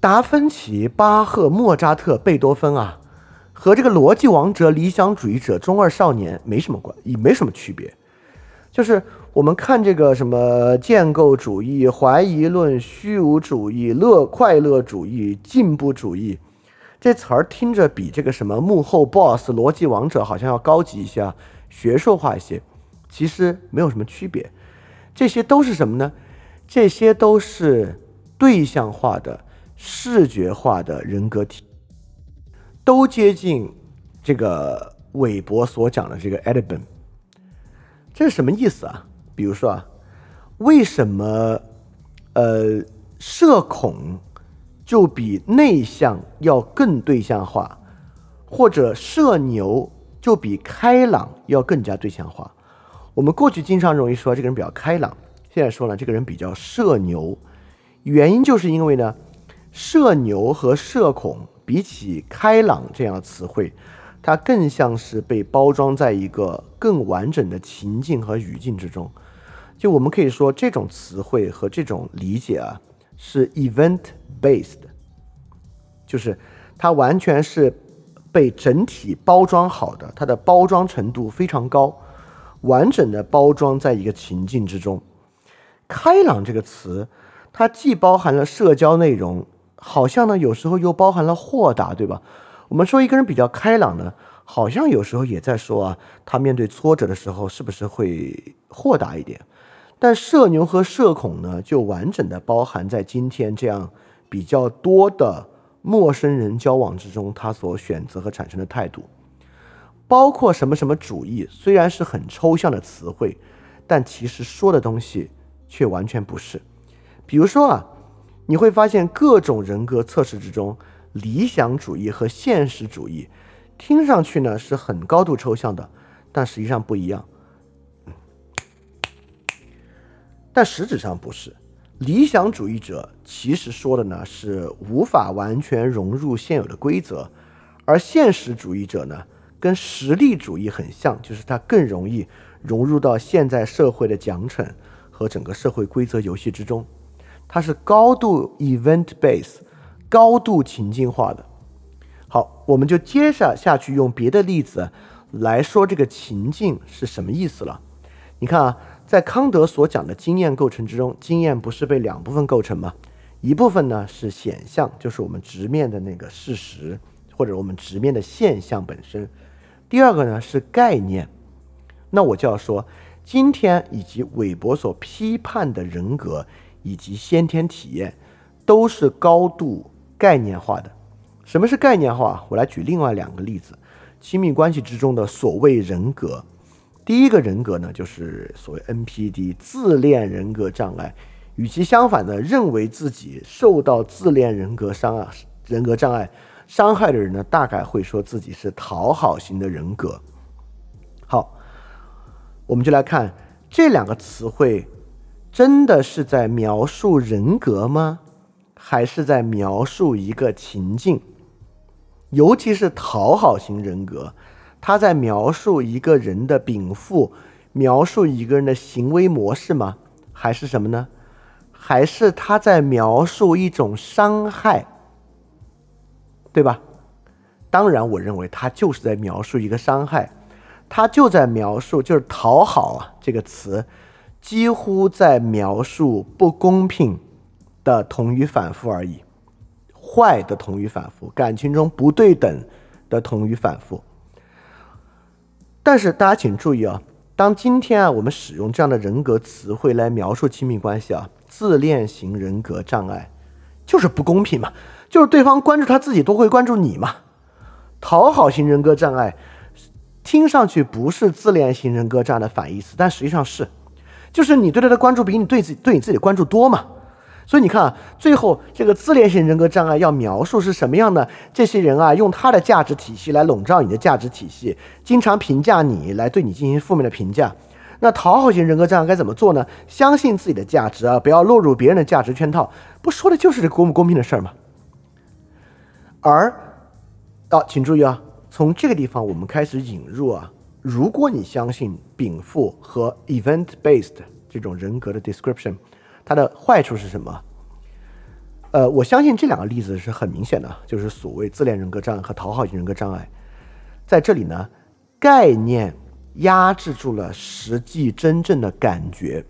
达芬奇、巴赫、莫扎特、贝多芬啊，和这个逻辑王者、理想主义者、中二少年没什么关，也没什么区别。就是我们看这个什么建构主义、怀疑论、虚无主义、乐快乐主义、进步主义，这词儿听着比这个什么幕后 boss、逻辑王者好像要高级一些啊，学术化一些。其实没有什么区别，这些都是什么呢？这些都是对象化的、视觉化的人格体，都接近这个韦伯所讲的这个 e d i b a n 这是什么意思啊？比如说啊，为什么呃社恐就比内向要更对象化，或者社牛就比开朗要更加对象化？我们过去经常容易说这个人比较开朗，现在说呢，这个人比较社牛，原因就是因为呢，社牛和社恐比起开朗这样的词汇，它更像是被包装在一个更完整的情境和语境之中。就我们可以说，这种词汇和这种理解啊，是 event based，就是它完全是被整体包装好的，它的包装程度非常高。完整的包装在一个情境之中，开朗这个词，它既包含了社交内容，好像呢有时候又包含了豁达，对吧？我们说一个人比较开朗呢，好像有时候也在说啊，他面对挫折的时候是不是会豁达一点？但社牛和社恐呢，就完整的包含在今天这样比较多的陌生人交往之中，他所选择和产生的态度。包括什么什么主义，虽然是很抽象的词汇，但其实说的东西却完全不是。比如说啊，你会发现各种人格测试之中，理想主义和现实主义听上去呢是很高度抽象的，但实际上不一样。但实质上不是。理想主义者其实说的呢是无法完全融入现有的规则，而现实主义者呢？跟实力主义很像，就是它更容易融入到现在社会的奖惩和整个社会规则游戏之中。它是高度 event base，高度情境化的。好，我们就接着下去用别的例子来说这个情境是什么意思了。你看啊，在康德所讲的经验构成之中，经验不是被两部分构成吗？一部分呢是显象，就是我们直面的那个事实，或者我们直面的现象本身。第二个呢是概念，那我就要说，今天以及韦伯所批判的人格以及先天体验，都是高度概念化的。什么是概念化？我来举另外两个例子：亲密关系之中的所谓人格。第一个人格呢，就是所谓 NPD 自恋人格障碍。与其相反的，认为自己受到自恋人格伤啊人格障碍。伤害的人呢，大概会说自己是讨好型的人格。好，我们就来看这两个词汇，真的是在描述人格吗？还是在描述一个情境？尤其是讨好型人格，他在描述一个人的禀赋，描述一个人的行为模式吗？还是什么呢？还是他在描述一种伤害？对吧？当然，我认为他就是在描述一个伤害，他就在描述，就是讨好啊这个词，几乎在描述不公平的同语反复而已，坏的同语反复，感情中不对等的同语反复。但是大家请注意啊，当今天啊我们使用这样的人格词汇来描述亲密关系啊，自恋型人格障碍就是不公平嘛。就是对方关注他自己，都会关注你嘛？讨好型人格障碍，听上去不是自恋型人格障碍的反义词，但实际上是，就是你对他的关注比你对自己对你自己的关注多嘛？所以你看啊，最后这个自恋型人格障碍要描述是什么样的？这些人啊，用他的价值体系来笼罩你的价值体系，经常评价你，来对你进行负面的评价。那讨好型人格障碍该怎么做呢？相信自己的价值啊，不要落入别人的价值圈套。不说的就是这公不公平的事儿吗？而，啊，请注意啊，从这个地方我们开始引入啊，如果你相信禀赋和 event-based 这种人格的 description，它的坏处是什么？呃，我相信这两个例子是很明显的，就是所谓自恋人格障碍和讨好型人格障碍，在这里呢，概念压制住了实际真正的感觉。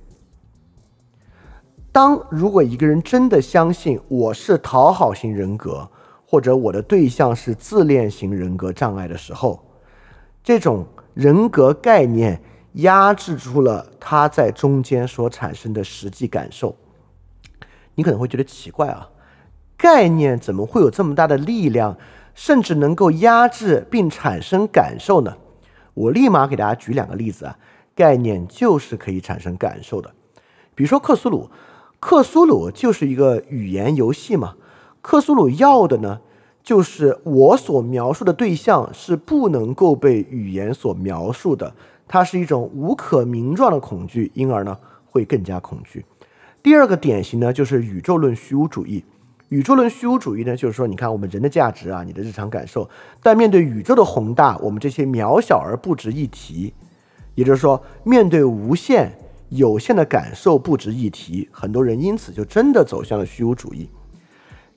当如果一个人真的相信我是讨好型人格，或者我的对象是自恋型人格障碍的时候，这种人格概念压制住了他在中间所产生的实际感受。你可能会觉得奇怪啊，概念怎么会有这么大的力量，甚至能够压制并产生感受呢？我立马给大家举两个例子啊，概念就是可以产生感受的。比如说克苏鲁，克苏鲁就是一个语言游戏嘛。克苏鲁要的呢，就是我所描述的对象是不能够被语言所描述的，它是一种无可名状的恐惧，因而呢会更加恐惧。第二个典型呢，就是宇宙论虚无主义。宇宙论虚无主义呢，就是说，你看我们人的价值啊，你的日常感受，但面对宇宙的宏大，我们这些渺小而不值一提。也就是说，面对无限有限的感受不值一提，很多人因此就真的走向了虚无主义。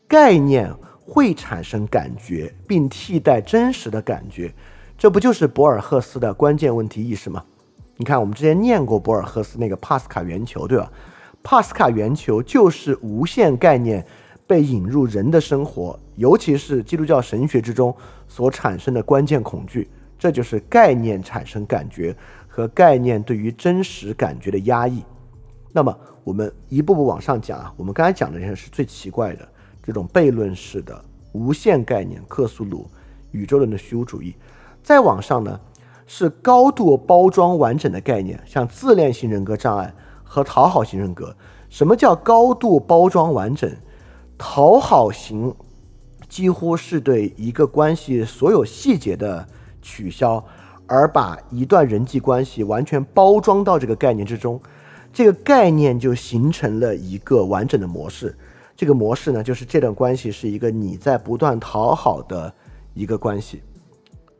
概念会产生感觉，并替代真实的感觉，这不就是博尔赫斯的关键问题意识吗？你看，我们之前念过博尔赫斯那个帕斯卡圆球，对吧？帕斯卡圆球就是无限概念被引入人的生活，尤其是基督教神学之中所产生的关键恐惧，这就是概念产生感觉和概念对于真实感觉的压抑。那么，我们一步步往上讲啊，我们刚才讲的这些是最奇怪的。这种悖论式的无限概念，克苏鲁宇宙论的虚无主义，再往上呢，是高度包装完整的概念，像自恋型人格障碍和讨好型人格。什么叫高度包装完整？讨好型几乎是对一个关系所有细节的取消，而把一段人际关系完全包装到这个概念之中，这个概念就形成了一个完整的模式。这个模式呢，就是这段关系是一个你在不断讨好的一个关系，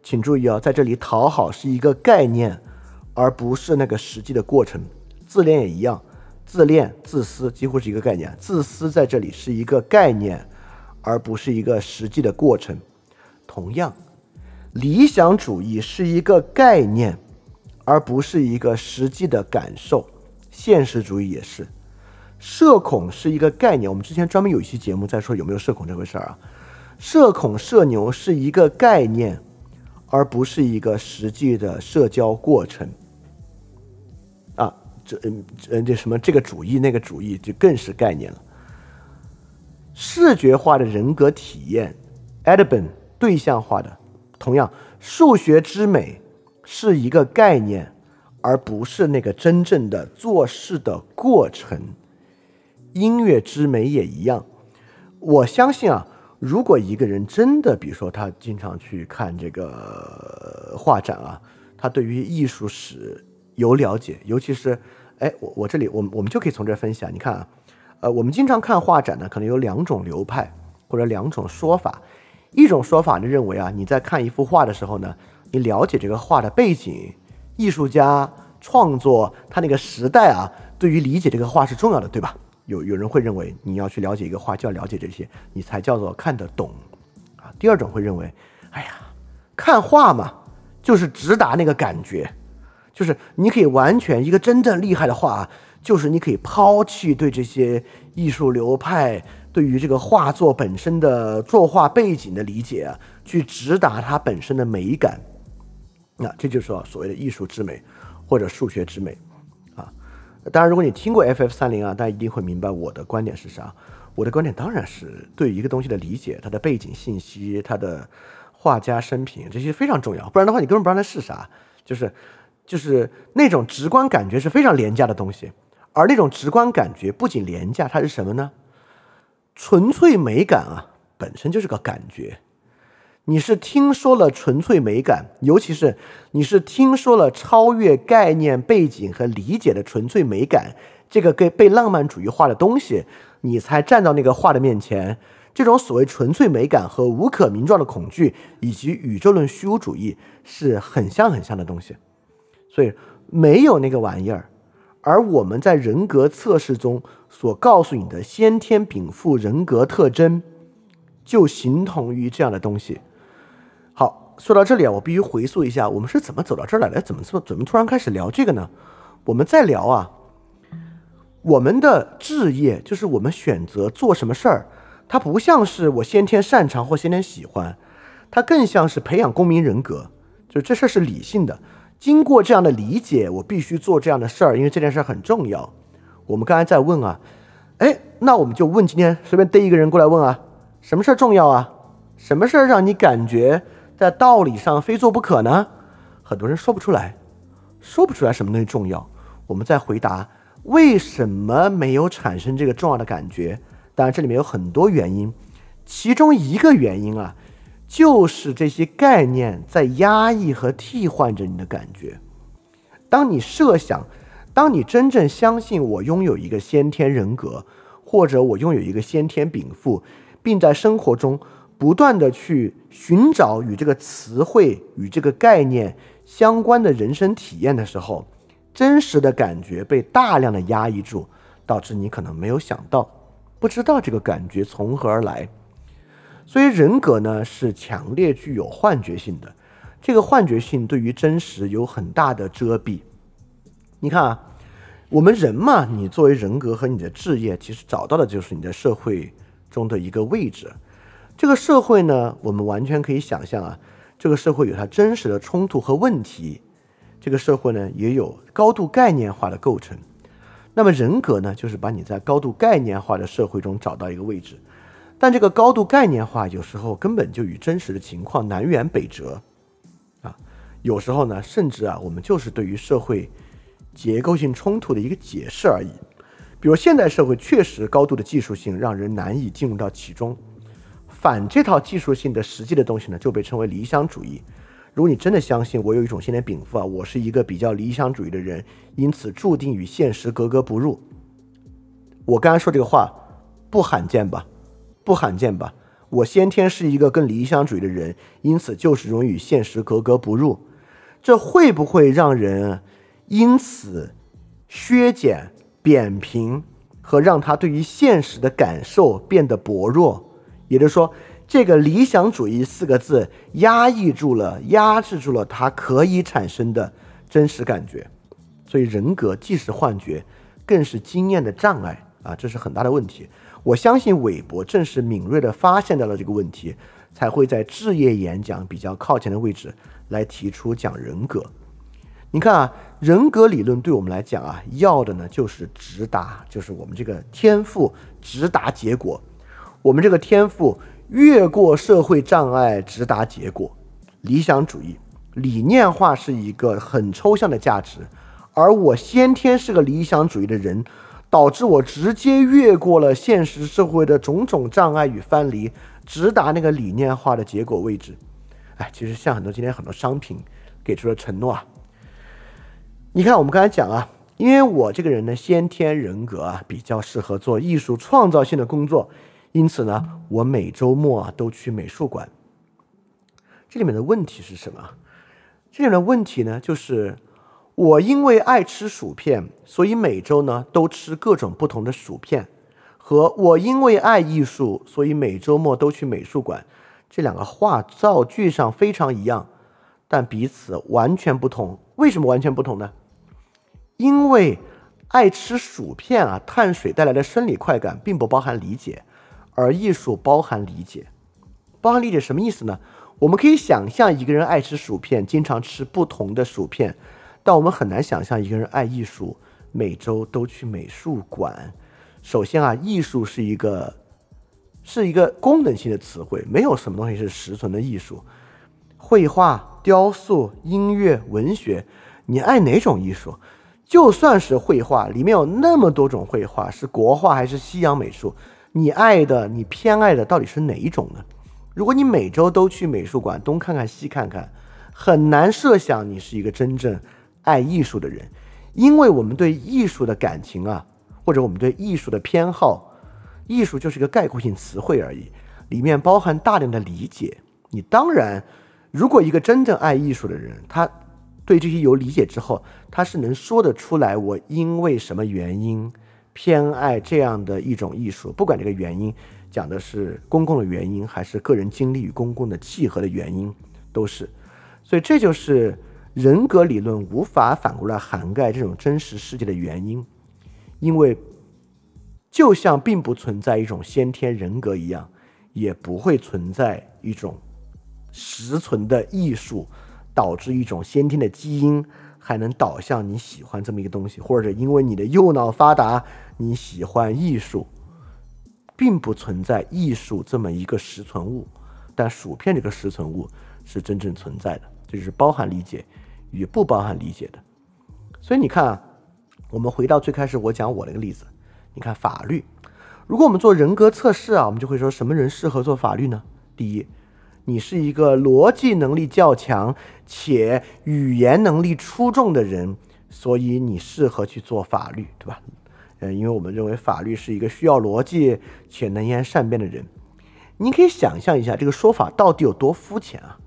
请注意啊，在这里讨好是一个概念，而不是那个实际的过程。自恋也一样，自恋、自私几乎是一个概念，自私在这里是一个概念，而不是一个实际的过程。同样，理想主义是一个概念，而不是一个实际的感受。现实主义也是。社恐是一个概念，我们之前专门有一期节目在说有没有社恐这回事儿啊。社恐社牛是一个概念，而不是一个实际的社交过程。啊，这嗯嗯这什么这个主义那个主义就更是概念了。视觉化的人格体验 e d i b n 对象化的，同样数学之美是一个概念，而不是那个真正的做事的过程。音乐之美也一样，我相信啊，如果一个人真的，比如说他经常去看这个画展啊，他对于艺术史有了解，尤其是，哎，我我这里我我们就可以从这分析啊，你看啊，呃，我们经常看画展呢，可能有两种流派或者两种说法。一种说法呢，认为啊，你在看一幅画的时候呢，你了解这个画的背景、艺术家创作他那个时代啊，对于理解这个画是重要的，对吧？有有人会认为你要去了解一个画，就要了解这些，你才叫做看得懂啊。第二种会认为，哎呀，看画嘛，就是直达那个感觉，就是你可以完全一个真正厉害的画，就是你可以抛弃对这些艺术流派。对于这个画作本身的作画背景的理解啊，去直达它本身的美感，那这就是说所谓的艺术之美或者数学之美。当然，如果你听过 FF 三零啊，大家一定会明白我的观点是啥。我的观点当然是对一个东西的理解，它的背景信息、它的画家生平这些非常重要。不然的话，你根本不知道它是啥。就是就是那种直观感觉是非常廉价的东西，而那种直观感觉不仅廉价，它是什么呢？纯粹美感啊，本身就是个感觉。你是听说了纯粹美感，尤其是你是听说了超越概念背景和理解的纯粹美感，这个被被浪漫主义化的东西，你才站到那个画的面前。这种所谓纯粹美感和无可名状的恐惧，以及宇宙论虚无主义是很像很像的东西。所以没有那个玩意儿。而我们在人格测试中所告诉你的先天禀赋人格特征，就形同于这样的东西。说到这里啊，我必须回溯一下，我们是怎么走到这儿来的？怎么怎么突然开始聊这个呢？我们在聊啊，我们的志业就是我们选择做什么事儿，它不像是我先天擅长或先天喜欢，它更像是培养公民人格，就这事儿是理性的。经过这样的理解，我必须做这样的事儿，因为这件事儿很重要。我们刚才在问啊，哎，那我们就问今天随便逮一个人过来问啊，什么事儿重要啊？什么事儿让你感觉在道理上非做不可呢？很多人说不出来，说不出来什么东西重要。我们再回答为什么没有产生这个重要的感觉？当然这里面有很多原因，其中一个原因啊。就是这些概念在压抑和替换着你的感觉。当你设想，当你真正相信我拥有一个先天人格，或者我拥有一个先天禀赋，并在生活中不断的去寻找与这个词汇与这个概念相关的人生体验的时候，真实的感觉被大量的压抑住，导致你可能没有想到，不知道这个感觉从何而来。所以人格呢是强烈具有幻觉性的，这个幻觉性对于真实有很大的遮蔽。你看啊，我们人嘛，你作为人格和你的置业，其实找到的就是你在社会中的一个位置。这个社会呢，我们完全可以想象啊，这个社会有它真实的冲突和问题。这个社会呢，也有高度概念化的构成。那么人格呢，就是把你在高度概念化的社会中找到一个位置。但这个高度概念化有时候根本就与真实的情况南辕北辙，啊，有时候呢，甚至啊，我们就是对于社会结构性冲突的一个解释而已。比如现代社会确实高度的技术性让人难以进入到其中，反这套技术性的实际的东西呢，就被称为理想主义。如果你真的相信我有一种先天禀赋啊，我是一个比较理想主义的人，因此注定与现实格格不入。我刚才说这个话不罕见吧？不罕见吧？我先天是一个更理想主义的人，因此就是容易与现实格格不入。这会不会让人因此削减、扁平和让他对于现实的感受变得薄弱？也就是说，这个理想主义四个字压抑住了、压制住了他可以产生的真实感觉。所以，人格既是幻觉，更是经验的障碍啊！这是很大的问题。我相信韦伯正是敏锐地发现到了这个问题，才会在置业演讲比较靠前的位置来提出讲人格。你看啊，人格理论对我们来讲啊，要的呢就是直达，就是我们这个天赋直达结果。我们这个天赋越过社会障碍，直达结果。理想主义理念化是一个很抽象的价值，而我先天是个理想主义的人。导致我直接越过了现实社会的种种障碍与藩篱，直达那个理念化的结果位置。哎，其实像很多今天很多商品给出了承诺啊。你看，我们刚才讲啊，因为我这个人呢，先天人格啊比较适合做艺术创造性的工作，因此呢，我每周末啊都去美术馆。这里面的问题是什么？这里面的问题呢，就是我因为爱吃薯片，所以每周呢都吃各种不同的薯片，和我因为爱艺术，所以每周末都去美术馆。这两个话造句上非常一样，但彼此完全不同。为什么完全不同呢？因为爱吃薯片啊，碳水带来的生理快感并不包含理解，而艺术包含理解。包含理解什么意思呢？我们可以想象一个人爱吃薯片，经常吃不同的薯片，但我们很难想象一个人爱艺术，每周都去美术馆。首先啊，艺术是一个。是一个功能性的词汇，没有什么东西是实存的艺术。绘画、雕塑、音乐、文学，你爱哪种艺术？就算是绘画，里面有那么多种绘画，是国画还是西洋美术？你爱的、你偏爱的到底是哪一种呢？如果你每周都去美术馆东看看西看看，很难设想你是一个真正爱艺术的人，因为我们对艺术的感情啊，或者我们对艺术的偏好。艺术就是一个概括性词汇而已，里面包含大量的理解。你当然，如果一个真正爱艺术的人，他对这些有理解之后，他是能说得出来，我因为什么原因偏爱这样的一种艺术，不管这个原因讲的是公共的原因，还是个人经历与公共的契合的原因，都是。所以这就是人格理论无法反过来涵盖这种真实世界的原因，因为。就像并不存在一种先天人格一样，也不会存在一种实存的艺术，导致一种先天的基因还能导向你喜欢这么一个东西，或者因为你的右脑发达你喜欢艺术，并不存在艺术这么一个实存物。但薯片这个实存物是真正存在的，这就是包含理解与不包含理解的。所以你看啊，我们回到最开始我讲我那个例子。你看法律，如果我们做人格测试啊，我们就会说什么人适合做法律呢？第一，你是一个逻辑能力较强且语言能力出众的人，所以你适合去做法律，对吧？嗯，因为我们认为法律是一个需要逻辑且能言善辩的人。你可以想象一下这个说法到底有多肤浅啊？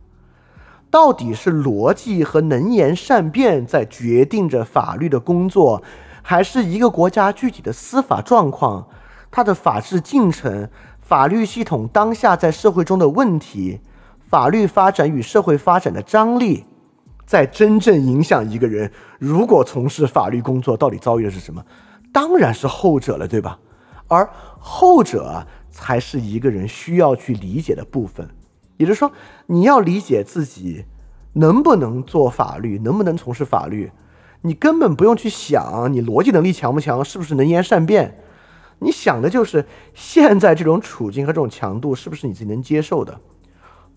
到底是逻辑和能言善辩在决定着法律的工作？还是一个国家具体的司法状况，它的法治进程、法律系统当下在社会中的问题、法律发展与社会发展的张力，在真正影响一个人如果从事法律工作到底遭遇的是什么？当然是后者了，对吧？而后者才是一个人需要去理解的部分。也就是说，你要理解自己能不能做法律，能不能从事法律。你根本不用去想，你逻辑能力强不强，是不是能言善辩？你想的就是现在这种处境和这种强度是不是你自己能接受的？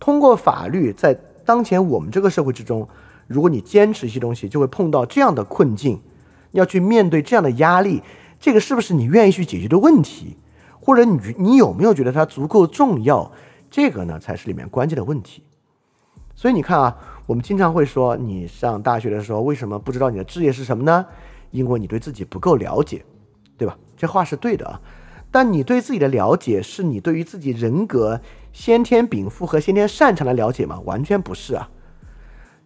通过法律，在当前我们这个社会之中，如果你坚持一些东西，就会碰到这样的困境，要去面对这样的压力，这个是不是你愿意去解决的问题？或者你你有没有觉得它足够重要？这个呢，才是里面关键的问题。所以你看啊。我们经常会说，你上大学的时候为什么不知道你的志业是什么呢？因为你对自己不够了解，对吧？这话是对的啊。但你对自己的了解，是你对于自己人格先天禀赋和先天擅长的了解吗？完全不是啊，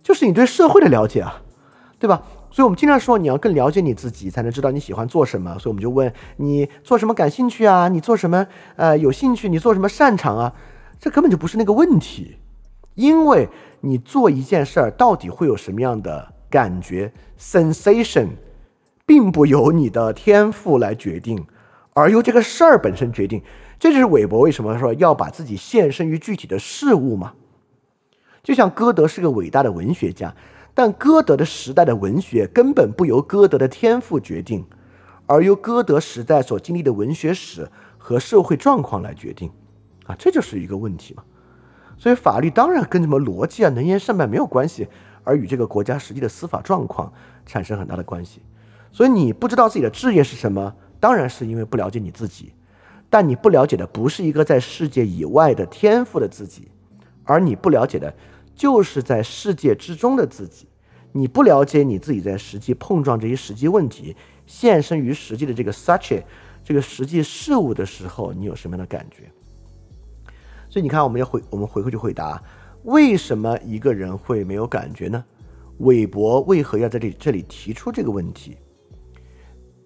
就是你对社会的了解啊，对吧？所以我们经常说，你要更了解你自己，才能知道你喜欢做什么。所以我们就问你做什么感兴趣啊？你做什么呃有兴趣？你做什么擅长啊？这根本就不是那个问题，因为。你做一件事儿到底会有什么样的感觉？sensation，并不由你的天赋来决定，而由这个事儿本身决定。这就是韦伯为什么说要把自己献身于具体的事物嘛？就像歌德是个伟大的文学家，但歌德的时代的文学根本不由歌德的天赋决定，而由歌德时代所经历的文学史和社会状况来决定。啊，这就是一个问题嘛。所以法律当然跟什么逻辑啊、能言善辩没有关系，而与这个国家实际的司法状况产生很大的关系。所以你不知道自己的志业是什么，当然是因为不了解你自己。但你不了解的不是一个在世界以外的天赋的自己，而你不了解的就是在世界之中的自己，你不了解你自己在实际碰撞这些实际问题、现身于实际的这个 such 这个实际事物的时候，你有什么样的感觉？所以你看，我们要回我们回过去回答，为什么一个人会没有感觉呢？韦伯为何要在这里这里提出这个问题？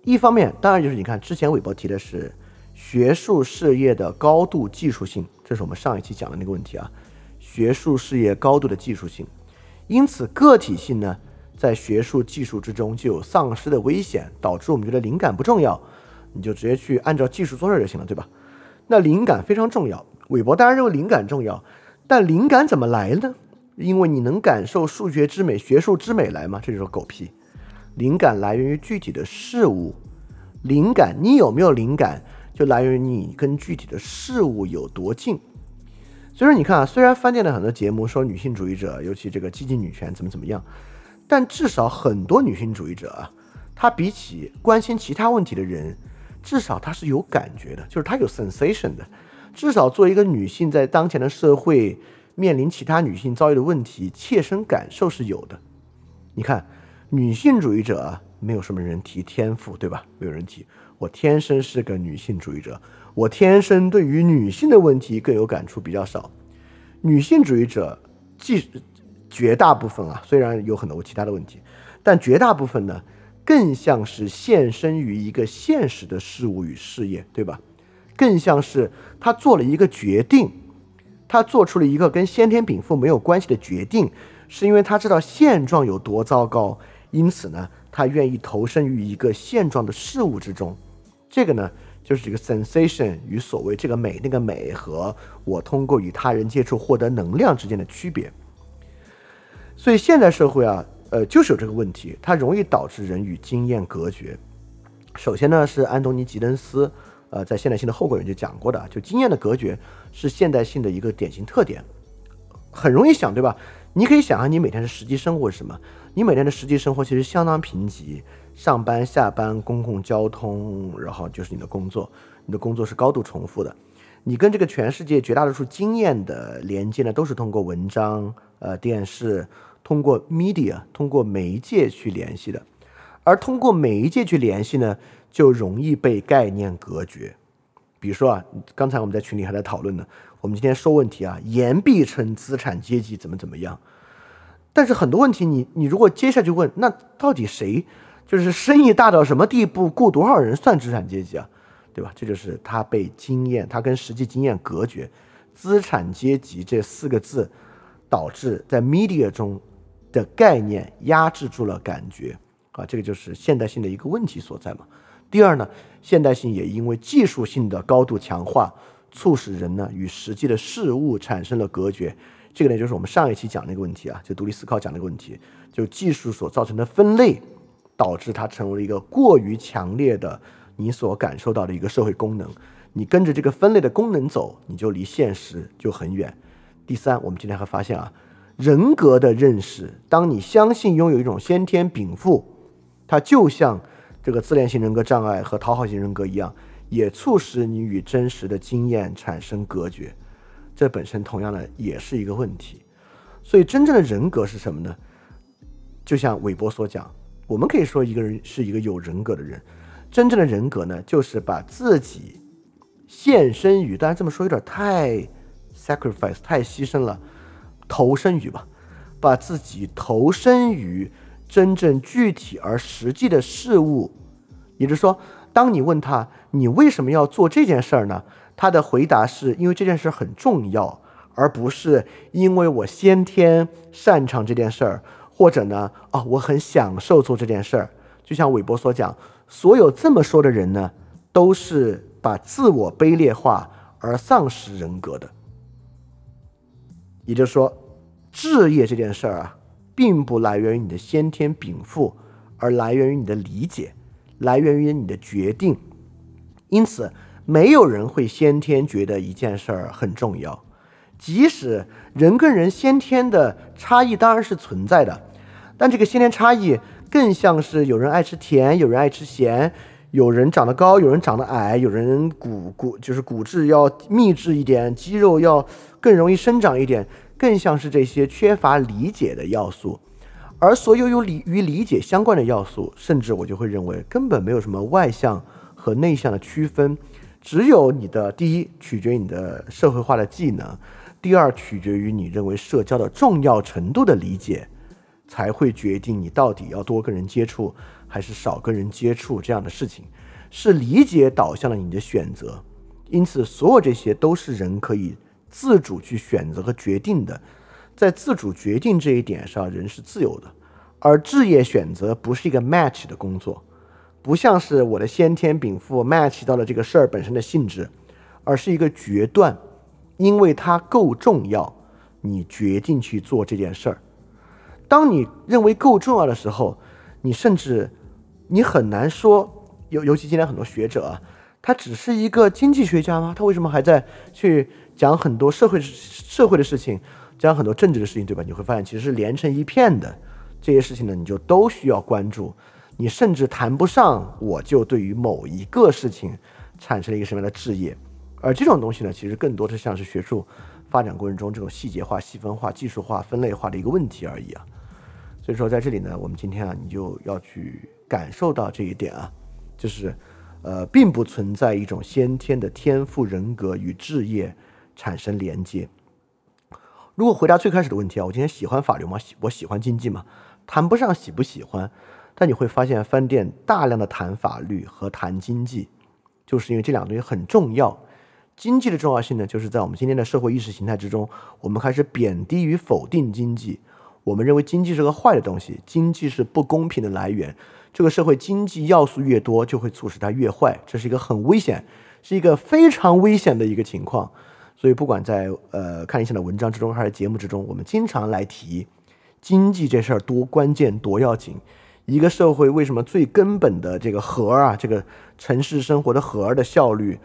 一方面，当然就是你看之前韦伯提的是学术事业的高度技术性，这是我们上一期讲的那个问题啊，学术事业高度的技术性。因此，个体性呢，在学术技术之中就有丧失的危险，导致我们觉得灵感不重要，你就直接去按照技术做事就行了，对吧？那灵感非常重要。韦伯当然认为灵感重要，但灵感怎么来呢？因为你能感受数学之美、学术之美来吗？这就是狗屁。灵感来源于具体的事物，灵感你有没有灵感，就来源于你跟具体的事物有多近。所以说，你看啊，虽然饭店的很多节目说女性主义者，尤其这个激进女权怎么怎么样，但至少很多女性主义者啊，她比起关心其他问题的人，至少她是有感觉的，就是她有 sensation 的。至少作为一个女性，在当前的社会面临其他女性遭遇的问题，切身感受是有的。你看，女性主义者，没有什么人提天赋，对吧？没有人提我天生是个女性主义者。我天生对于女性的问题更有感触比较少，女性主义者既绝大部分啊，虽然有很多其他的问题，但绝大部分呢，更像是献身于一个现实的事物与事业，对吧？更像是他做了一个决定，他做出了一个跟先天禀赋没有关系的决定，是因为他知道现状有多糟糕，因此呢，他愿意投身于一个现状的事物之中，这个呢。就是这个 sensation 与所谓这个美那个美和我通过与他人接触获得能量之间的区别。所以现代社会啊，呃，就是有这个问题，它容易导致人与经验隔绝。首先呢，是安东尼吉登斯，呃，在现代性的后果里就讲过的，就经验的隔绝是现代性的一个典型特点。很容易想，对吧？你可以想象你每天的实际生活是什么？你每天的实际生活其实相当贫瘠。上班、下班、公共交通，然后就是你的工作。你的工作是高度重复的。你跟这个全世界绝大多数经验的连接呢，都是通过文章、呃电视，通过 media，通过媒介去联系的。而通过媒介去联系呢，就容易被概念隔绝。比如说啊，刚才我们在群里还在讨论呢，我们今天说问题啊，言必称资产阶级怎么怎么样。但是很多问题，你你如果接下去问，那到底谁？就是生意大到什么地步，雇多少人算资产阶级啊，对吧？这就是他被经验，他跟实际经验隔绝。资产阶级这四个字，导致在 media 中的概念压制住了感觉啊，这个就是现代性的一个问题所在嘛。第二呢，现代性也因为技术性的高度强化，促使人呢与实际的事物产生了隔绝。这个呢，就是我们上一期讲那个问题啊，就独立思考讲那个问题，就技术所造成的分类。导致它成为了一个过于强烈的你所感受到的一个社会功能，你跟着这个分类的功能走，你就离现实就很远。第三，我们今天还发现啊，人格的认识，当你相信拥有一种先天禀赋，它就像这个自恋型人格障碍和讨好型人格一样，也促使你与真实的经验产生隔绝。这本身同样的也是一个问题。所以，真正的人格是什么呢？就像韦伯所讲。我们可以说一个人是一个有人格的人，真正的人格呢，就是把自己献身于，当然这么说有点太 sacrifice 太牺牲了，投身于吧，把自己投身于真正具体而实际的事物。也就是说，当你问他你为什么要做这件事儿呢？他的回答是因为这件事很重要，而不是因为我先天擅长这件事儿。或者呢？啊，我很享受做这件事儿。就像韦伯所讲，所有这么说的人呢，都是把自我卑劣化而丧失人格的。也就是说，置业这件事儿啊，并不来源于你的先天禀赋，而来源于你的理解，来源于你的决定。因此，没有人会先天觉得一件事儿很重要。即使人跟人先天的差异当然是存在的，但这个先天差异更像是有人爱吃甜，有人爱吃咸，有人长得高，有人长得矮，有人骨骨就是骨质要密质一点，肌肉要更容易生长一点，更像是这些缺乏理解的要素。而所有有理与理解相关的要素，甚至我就会认为根本没有什么外向和内向的区分，只有你的第一取决于你的社会化的技能，第二取决于你认为社交的重要程度的理解，才会决定你到底要多跟人接触还是少跟人接触这样的事情，是理解导向了你的选择，因此所有这些都是人可以自主去选择和决定的。在自主决定这一点上，人是自由的，而置业选择不是一个 match 的工作，不像是我的先天禀赋 match 到了这个事儿本身的性质，而是一个决断，因为它够重要，你决定去做这件事儿。当你认为够重要的时候，你甚至你很难说，尤尤其今天很多学者啊，他只是一个经济学家吗？他为什么还在去讲很多社会社会的事情？讲很多政治的事情，对吧？你会发现其实是连成一片的，这些事情呢，你就都需要关注。你甚至谈不上我就对于某一个事情产生了一个什么样的置业，而这种东西呢，其实更多的像是学术发展过程中这种细节化、细分化、技术化、分类化的一个问题而已啊。所以说，在这里呢，我们今天啊，你就要去感受到这一点啊，就是呃，并不存在一种先天的天赋人格与置业产生连接。如果回答最开始的问题啊，我今天喜欢法律吗？喜，我喜欢经济吗？谈不上喜不喜欢，但你会发现饭店大量的谈法律和谈经济，就是因为这两个东西很重要。经济的重要性呢，就是在我们今天的社会意识形态之中，我们开始贬低与否定经济。我们认为经济是个坏的东西，经济是不公平的来源。这个社会经济要素越多，就会促使它越坏，这是一个很危险，是一个非常危险的一个情况。所以，不管在呃看理想的文章之中，还是节目之中，我们经常来提经济这事儿多关键、多要紧。一个社会为什么最根本的这个核啊，这个城市生活的核的效率、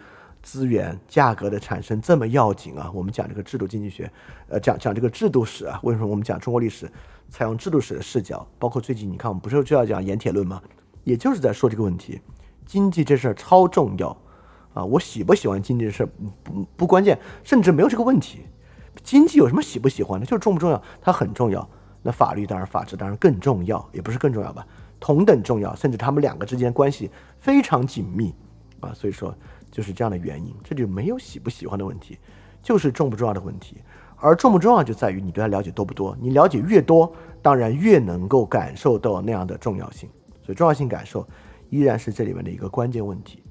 资源、价格的产生这么要紧啊？我们讲这个制度经济学，呃，讲讲这个制度史啊。为什么我们讲中国历史采用制度史的视角？包括最近你看，我们不是就要讲盐铁论吗？也就是在说这个问题，经济这事儿超重要。啊，我喜不喜欢经济的事不不关键，甚至没有这个问题。经济有什么喜不喜欢的？就是重不重要，它很重要。那法律当然，法治当然更重要，也不是更重要吧，同等重要，甚至他们两个之间关系非常紧密啊。所以说，就是这样的原因，这就没有喜不喜欢的问题，就是重不重要的问题。而重不重要就在于你对他了解多不多。你了解越多，当然越能够感受到那样的重要性。所以重要性感受依然是这里面的一个关键问题。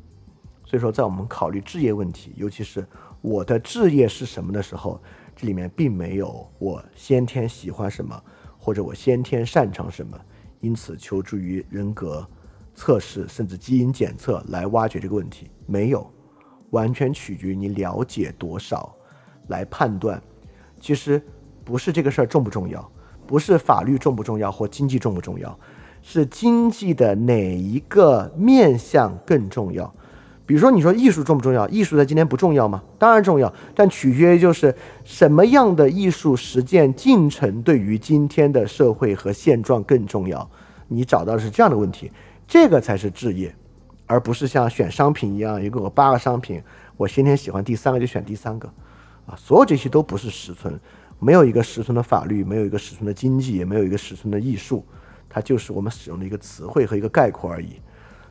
所以说，在我们考虑置业问题，尤其是我的置业是什么的时候，这里面并没有我先天喜欢什么，或者我先天擅长什么，因此求助于人格测试甚至基因检测来挖掘这个问题，没有，完全取决于你了解多少来判断。其实不是这个事儿重不重要，不是法律重不重要或经济重不重要，是经济的哪一个面向更重要。比如说，你说艺术重不重要？艺术在今天不重要吗？当然重要，但取决于就是什么样的艺术实践进程对于今天的社会和现状更重要。你找到的是这样的问题，这个才是置业，而不是像选商品一样，一共有八个商品，我先天喜欢第三个就选第三个，啊，所有这些都不是实存，没有一个实存的法律，没有一个实存的经济，也没有一个实存的艺术，它就是我们使用的一个词汇和一个概括而已。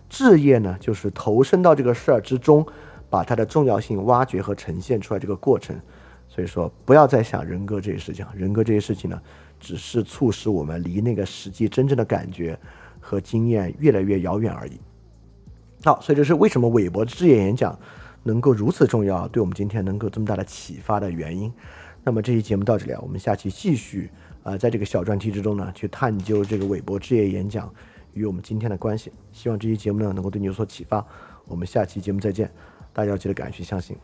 置业呢，就是投身到这个事儿之中，把它的重要性挖掘和呈现出来这个过程。所以说，不要再想人格这些事情，人格这些事情呢，只是促使我们离那个实际真正的感觉和经验越来越遥远而已。好，所以这是为什么韦伯置业演讲能够如此重要，对我们今天能够这么大的启发的原因。那么这期节目到这里啊，我们下期继续啊，在这个小专题之中呢，去探究这个韦伯置业演讲。与我们今天的关系，希望这期节目呢能够对你有所启发。我们下期节目再见，大家要记得敢于去相信。